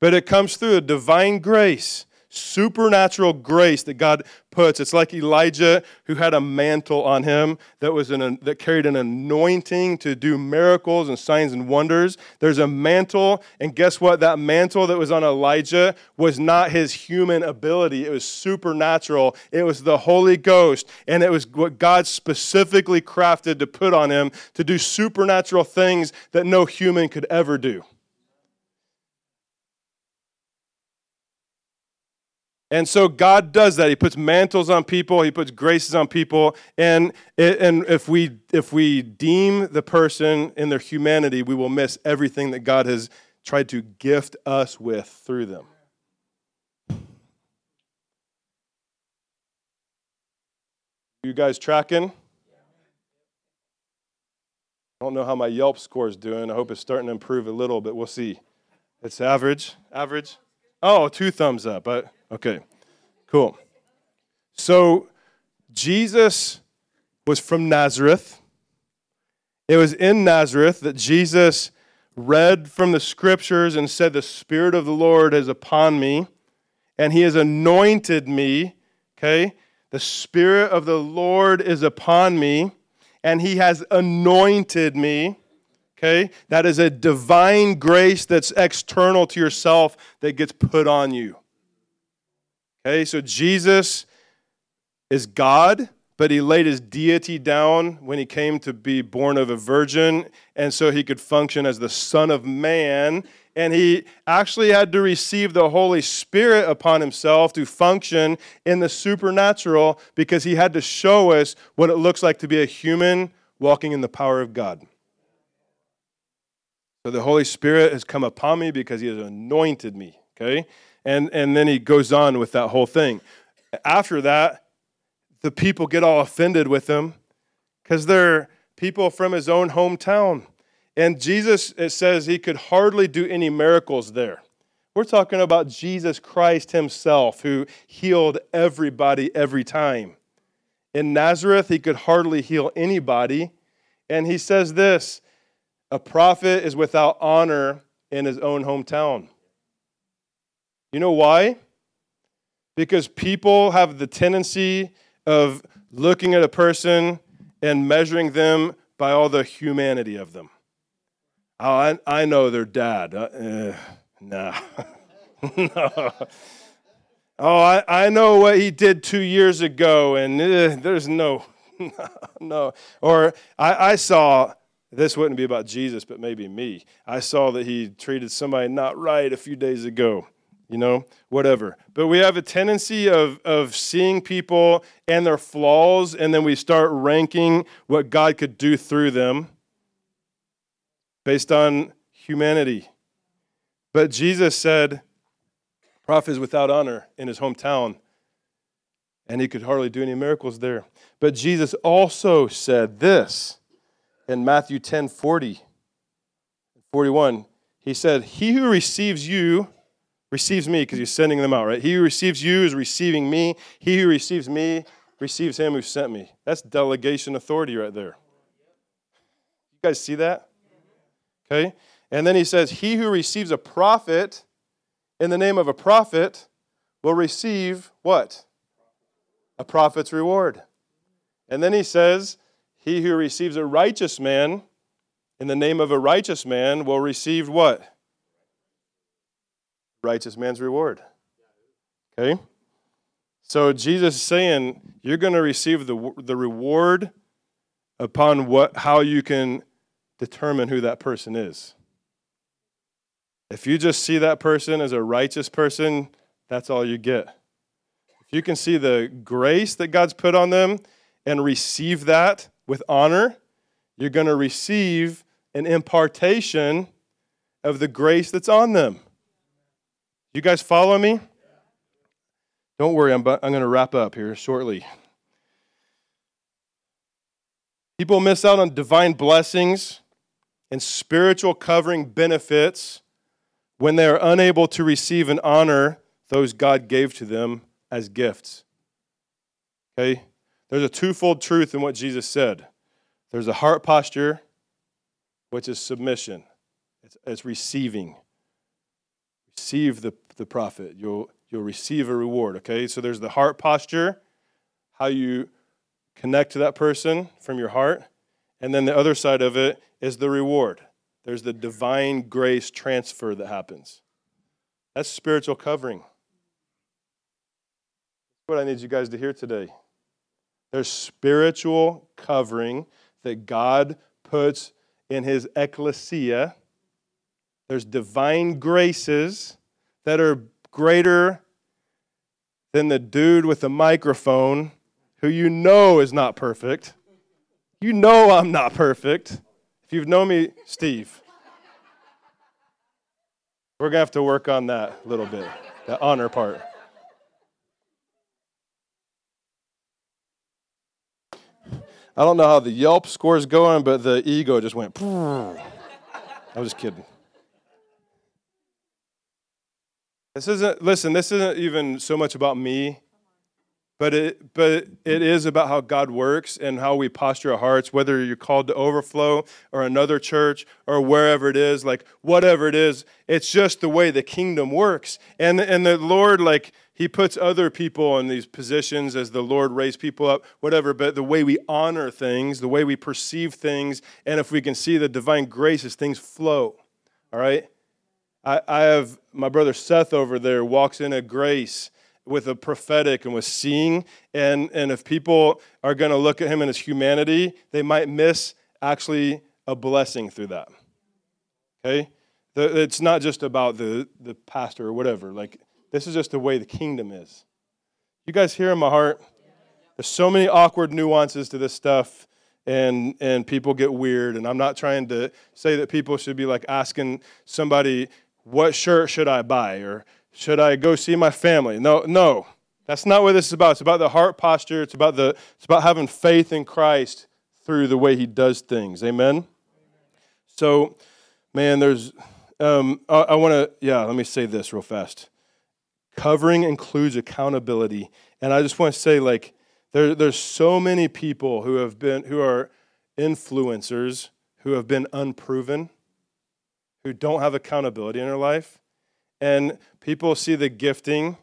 But it comes through a divine grace supernatural grace that God puts. It's like Elijah who had a mantle on him that was an, that carried an anointing to do miracles and signs and wonders. There's a mantle, and guess what? That mantle that was on Elijah was not his human ability. It was supernatural. It was the Holy Ghost, and it was what God specifically crafted to put on him to do supernatural things that no human could ever do. And so God does that. He puts mantles on people, he puts graces on people, and and if we if we deem the person in their humanity, we will miss everything that God has tried to gift us with through them. You guys tracking? I don't know how my Yelp score is doing. I hope it's starting to improve a little, but we'll see. It's average. Average. Oh, two thumbs up. Okay, cool. So Jesus was from Nazareth. It was in Nazareth that Jesus read from the scriptures and said, The Spirit of the Lord is upon me, and He has anointed me. Okay? The Spirit of the Lord is upon me, and He has anointed me. Okay? That is a divine grace that's external to yourself that gets put on you. Okay, so Jesus is God but he laid his deity down when he came to be born of a virgin, and so he could function as the Son of Man. And he actually had to receive the Holy Spirit upon himself to function in the supernatural because he had to show us what it looks like to be a human walking in the power of God. So the Holy Spirit has come upon me because he has anointed me, okay? And, and then he goes on with that whole thing. After that, the people get all offended with him because they're people from his own hometown. And Jesus, it says he could hardly do any miracles there. We're talking about Jesus Christ himself who healed everybody every time. In Nazareth, he could hardly heal anybody. And he says this a prophet is without honor in his own hometown. You know why? Because people have the tendency of looking at a person and measuring them by all the humanity of them. Oh, I, I know their dad. Uh, uh, nah. <laughs> no. Oh, I, I know what he did two years ago, and uh, there's no, <laughs> no. Or I, I saw, this wouldn't be about Jesus, but maybe me. I saw that he treated somebody not right a few days ago you know, whatever. But we have a tendency of, of seeing people and their flaws, and then we start ranking what God could do through them based on humanity. But Jesus said, prophet is without honor in his hometown, and he could hardly do any miracles there. But Jesus also said this in Matthew 10 40, 41. He said, He who receives you, receives me because he's sending them out, right? He who receives you is receiving me. He who receives me receives him who sent me. That's delegation authority right there. You guys see that? Okay? And then he says, He who receives a prophet in the name of a prophet will receive what? A prophet's reward. And then he says, He who receives a righteous man in the name of a righteous man will receive what? righteous man's reward. Okay? So Jesus is saying you're going to receive the, the reward upon what, how you can determine who that person is. If you just see that person as a righteous person, that's all you get. If you can see the grace that God's put on them and receive that with honor, you're going to receive an impartation of the grace that's on them. You guys follow me? Don't worry, I'm, I'm going to wrap up here shortly. People miss out on divine blessings and spiritual covering benefits when they are unable to receive and honor those God gave to them as gifts. Okay? There's a twofold truth in what Jesus said there's a heart posture, which is submission, it's, it's receiving. Receive the the prophet. You'll, you'll receive a reward, okay? So there's the heart posture, how you connect to that person from your heart. And then the other side of it is the reward. There's the divine grace transfer that happens. That's spiritual covering. That's what I need you guys to hear today. There's spiritual covering that God puts in his ekklesia. There's divine graces that are greater than the dude with the microphone who you know is not perfect. You know I'm not perfect. If you've known me, Steve, we're going to have to work on that a little bit, the honor part. I don't know how the Yelp score is going, but the ego just went. I was just kidding. This isn't, listen, this isn't even so much about me, but it, but it is about how God works and how we posture our hearts, whether you're called to overflow or another church or wherever it is, like whatever it is, it's just the way the kingdom works. And, and the Lord, like, He puts other people in these positions as the Lord raised people up, whatever, but the way we honor things, the way we perceive things, and if we can see the divine grace as things flow, all right? I, I have my brother Seth over there walks in a grace with a prophetic and with seeing. And, and if people are going to look at him in his humanity, they might miss actually a blessing through that. Okay? It's not just about the, the pastor or whatever. Like, this is just the way the kingdom is. You guys hear in my heart? There's so many awkward nuances to this stuff and and people get weird and i'm not trying to say that people should be like asking somebody what shirt should i buy or should i go see my family? No no. That's not what this is about. It's about the heart posture. It's about the it's about having faith in christ through the way he does things. Amen? So man there's um, i, I want to yeah let me say this real fast. Covering includes accountability. And i just want to say like there, there's so many people who have been who are influencers who have been unproven, who don't have accountability in their life. And people see the gifting,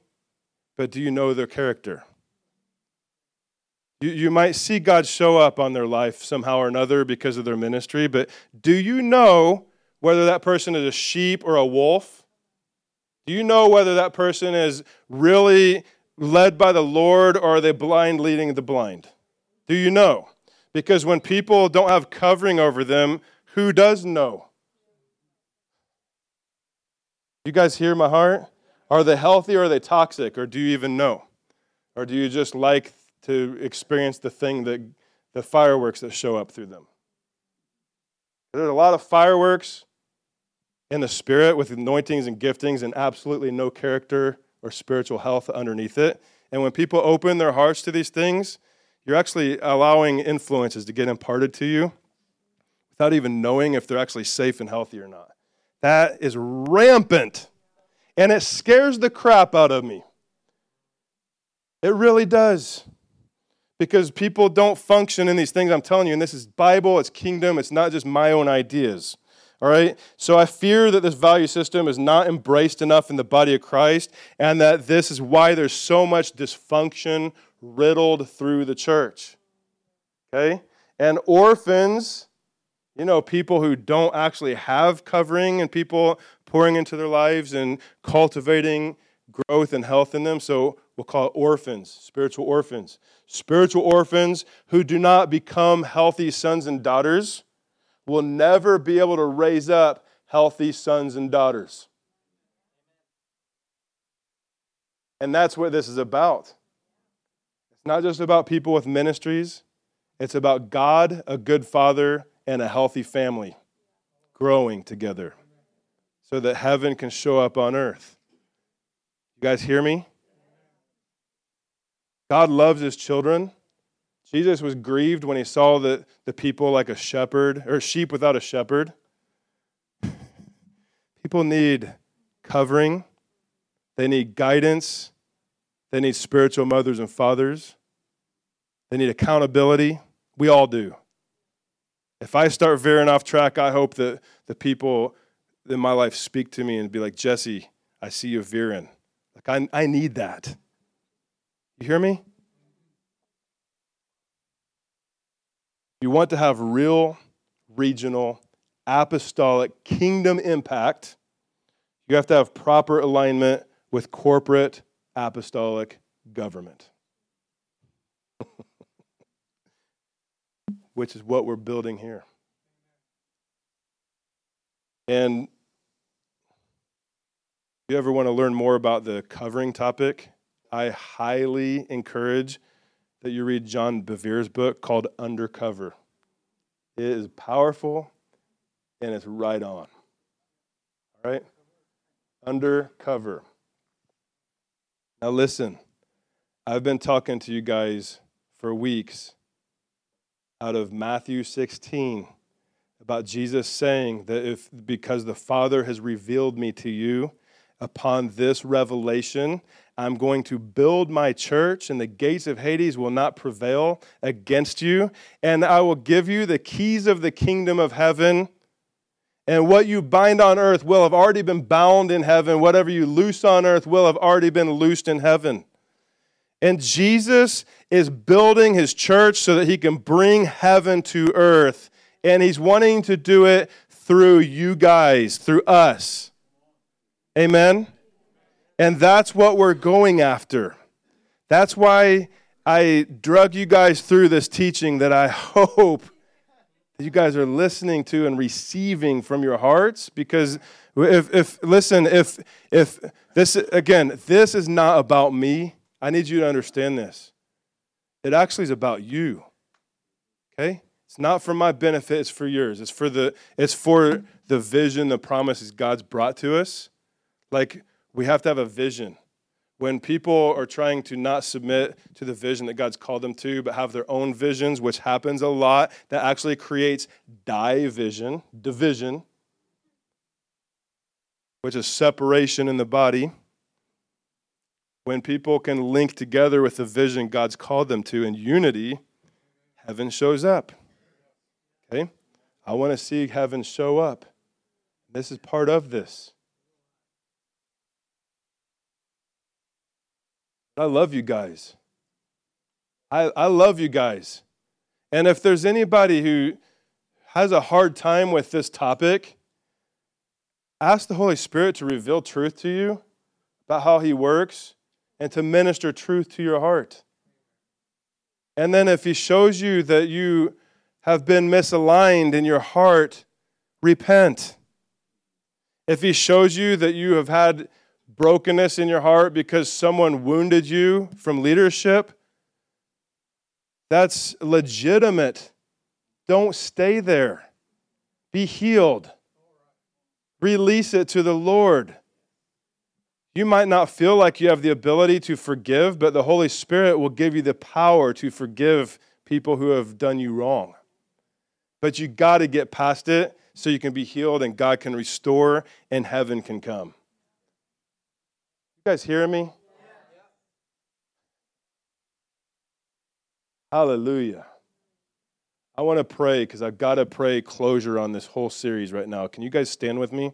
but do you know their character? You, you might see God show up on their life somehow or another because of their ministry, but do you know whether that person is a sheep or a wolf? Do you know whether that person is really led by the Lord or are they blind leading the blind? Do you know? Because when people don't have covering over them, who does know? You guys hear my heart? Are they healthy or are they toxic? Or do you even know? Or do you just like to experience the thing that the fireworks that show up through them? There's a lot of fireworks in the spirit with anointings and giftings and absolutely no character or spiritual health underneath it. And when people open their hearts to these things, you're actually allowing influences to get imparted to you without even knowing if they're actually safe and healthy or not. That is rampant. And it scares the crap out of me. It really does. Because people don't function in these things I'm telling you, and this is Bible, it's kingdom, it's not just my own ideas. All right? So I fear that this value system is not embraced enough in the body of Christ, and that this is why there's so much dysfunction riddled through the church. Okay? And orphans, you know, people who don't actually have covering and people pouring into their lives and cultivating growth and health in them. So we'll call it orphans, spiritual orphans. Spiritual orphans who do not become healthy sons and daughters will never be able to raise up healthy sons and daughters. And that's what this is about. It's not just about people with ministries, it's about God, a good father, and a healthy family growing together so that heaven can show up on earth. You guys hear me? God loves his children. Jesus was grieved when he saw the, the people like a shepherd, or sheep without a shepherd. <laughs> People need covering, they need guidance, they need spiritual mothers and fathers, they need accountability. We all do. If I start veering off track, I hope that the people in my life speak to me and be like, Jesse, I see you veering. Like, I, I need that. You hear me? you want to have real regional apostolic kingdom impact, you have to have proper alignment with corporate apostolic government, <laughs> which is what we're building here. And if you ever want to learn more about the covering topic, I highly encourage that you read John Bevere's book called Undercover. It is powerful and it's right on. All right? Undercover. Now, listen, I've been talking to you guys for weeks out of Matthew 16 about Jesus saying that if because the Father has revealed me to you, upon this revelation, I'm going to build my church, and the gates of Hades will not prevail against you. And I will give you the keys of the kingdom of heaven. And what you bind on earth will have already been bound in heaven. Whatever you loose on earth will have already been loosed in heaven. And Jesus is building his church so that he can bring heaven to earth. And he's wanting to do it through you guys, through us. Amen? And that's what we're going after. That's why I drug you guys through this teaching that I <laughs> hope that you guys are listening to and receiving from your hearts because if, if listen if if this again this is not about me i need you to understand this. It actually is about you okay? It's not for my benefit it's for yours. It's for the it's for the vision the promises god's brought to us. Like we have to have a vision. When people are trying to not submit to the vision that God's called them to, but have their own visions, which happens a lot, that actually creates division, division, which is separation in the body. When people can link together with the vision God's called them to in unity, heaven shows up. Okay? I want to see heaven show up. This is part of this. I love you guys. I, I love you guys. And if there's anybody who has a hard time with this topic, ask the Holy Spirit to reveal truth to you about how He works and to minister truth to your heart. And then if He shows you that you have been misaligned in your heart, repent. If He shows you that you have had brokenness in your heart because someone wounded you from leadership, that's legitimate. Don't stay there. Be healed. Release it to the Lord. You might not feel like you have the ability to forgive, but the Holy Spirit will give you the power to forgive people who have done you wrong. But you got to get past it so you can be healed and God can restore and heaven can come. You guys hearing me? Hallelujah. I want to pray because I've got to pray closure on this whole series right now. Can you guys stand with me?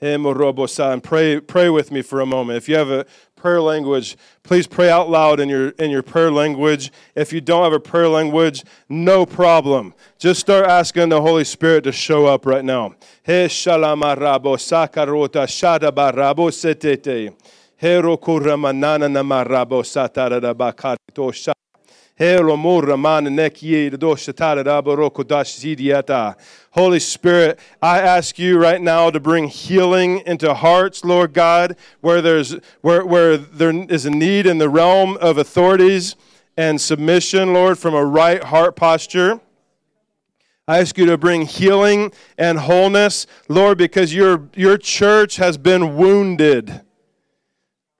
and pray, pray with me for a moment. If you have a prayer language, please pray out loud in your, in your prayer language. If you don't have a prayer language, no problem. Just start asking the Holy Spirit to show up right now. Sakarota Holy Spirit, I ask you right now to bring healing into hearts, Lord God, where there's where, where there is a need in the realm of authorities and submission, Lord, from a right heart posture. I ask you to bring healing and wholeness, Lord, because your, your church has been wounded.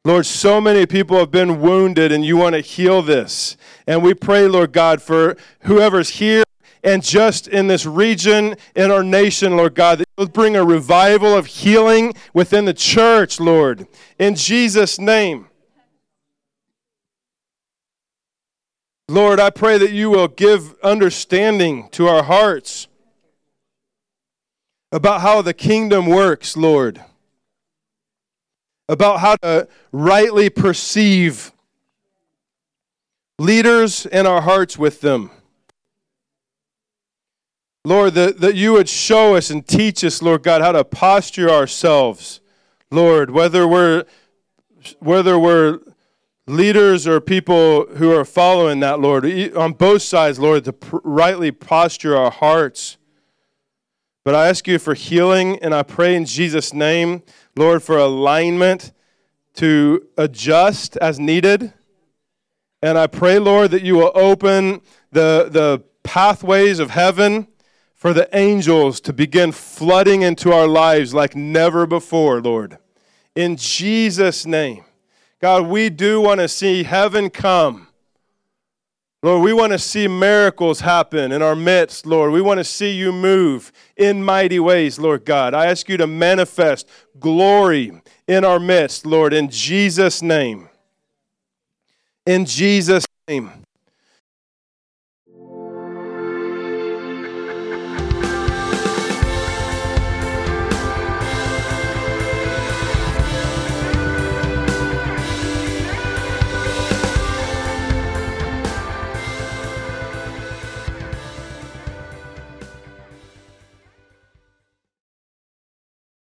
Lord, so many people have been wounded, and you want to heal this. And we pray, Lord God, for whoever's here and just in this region, in our nation, Lord God, that you'll bring a revival of healing within the church, Lord. In Jesus' name. Lord, I pray that you will give understanding to our hearts about how the kingdom works, Lord. About how to rightly perceive leaders in our hearts with them. Lord, that, that you would show us and teach us, Lord God, how to posture ourselves, Lord, whether we're whether we're leaders or people who are following that, Lord, on both sides, Lord, to pr- rightly posture our hearts. But I ask you for healing, and I pray in Jesus' name, Lord, for alignment to adjust as needed and I pray, Lord, that you will open the, the pathways of heaven for the angels to begin flooding into our lives like never before, Lord. In Jesus' name. God, we do want to see heaven come. Lord, we want to see miracles happen in our midst, Lord. We want to see you move in mighty ways, Lord God. I ask you to manifest glory in our midst, Lord, in Jesus' name in Jesus' name.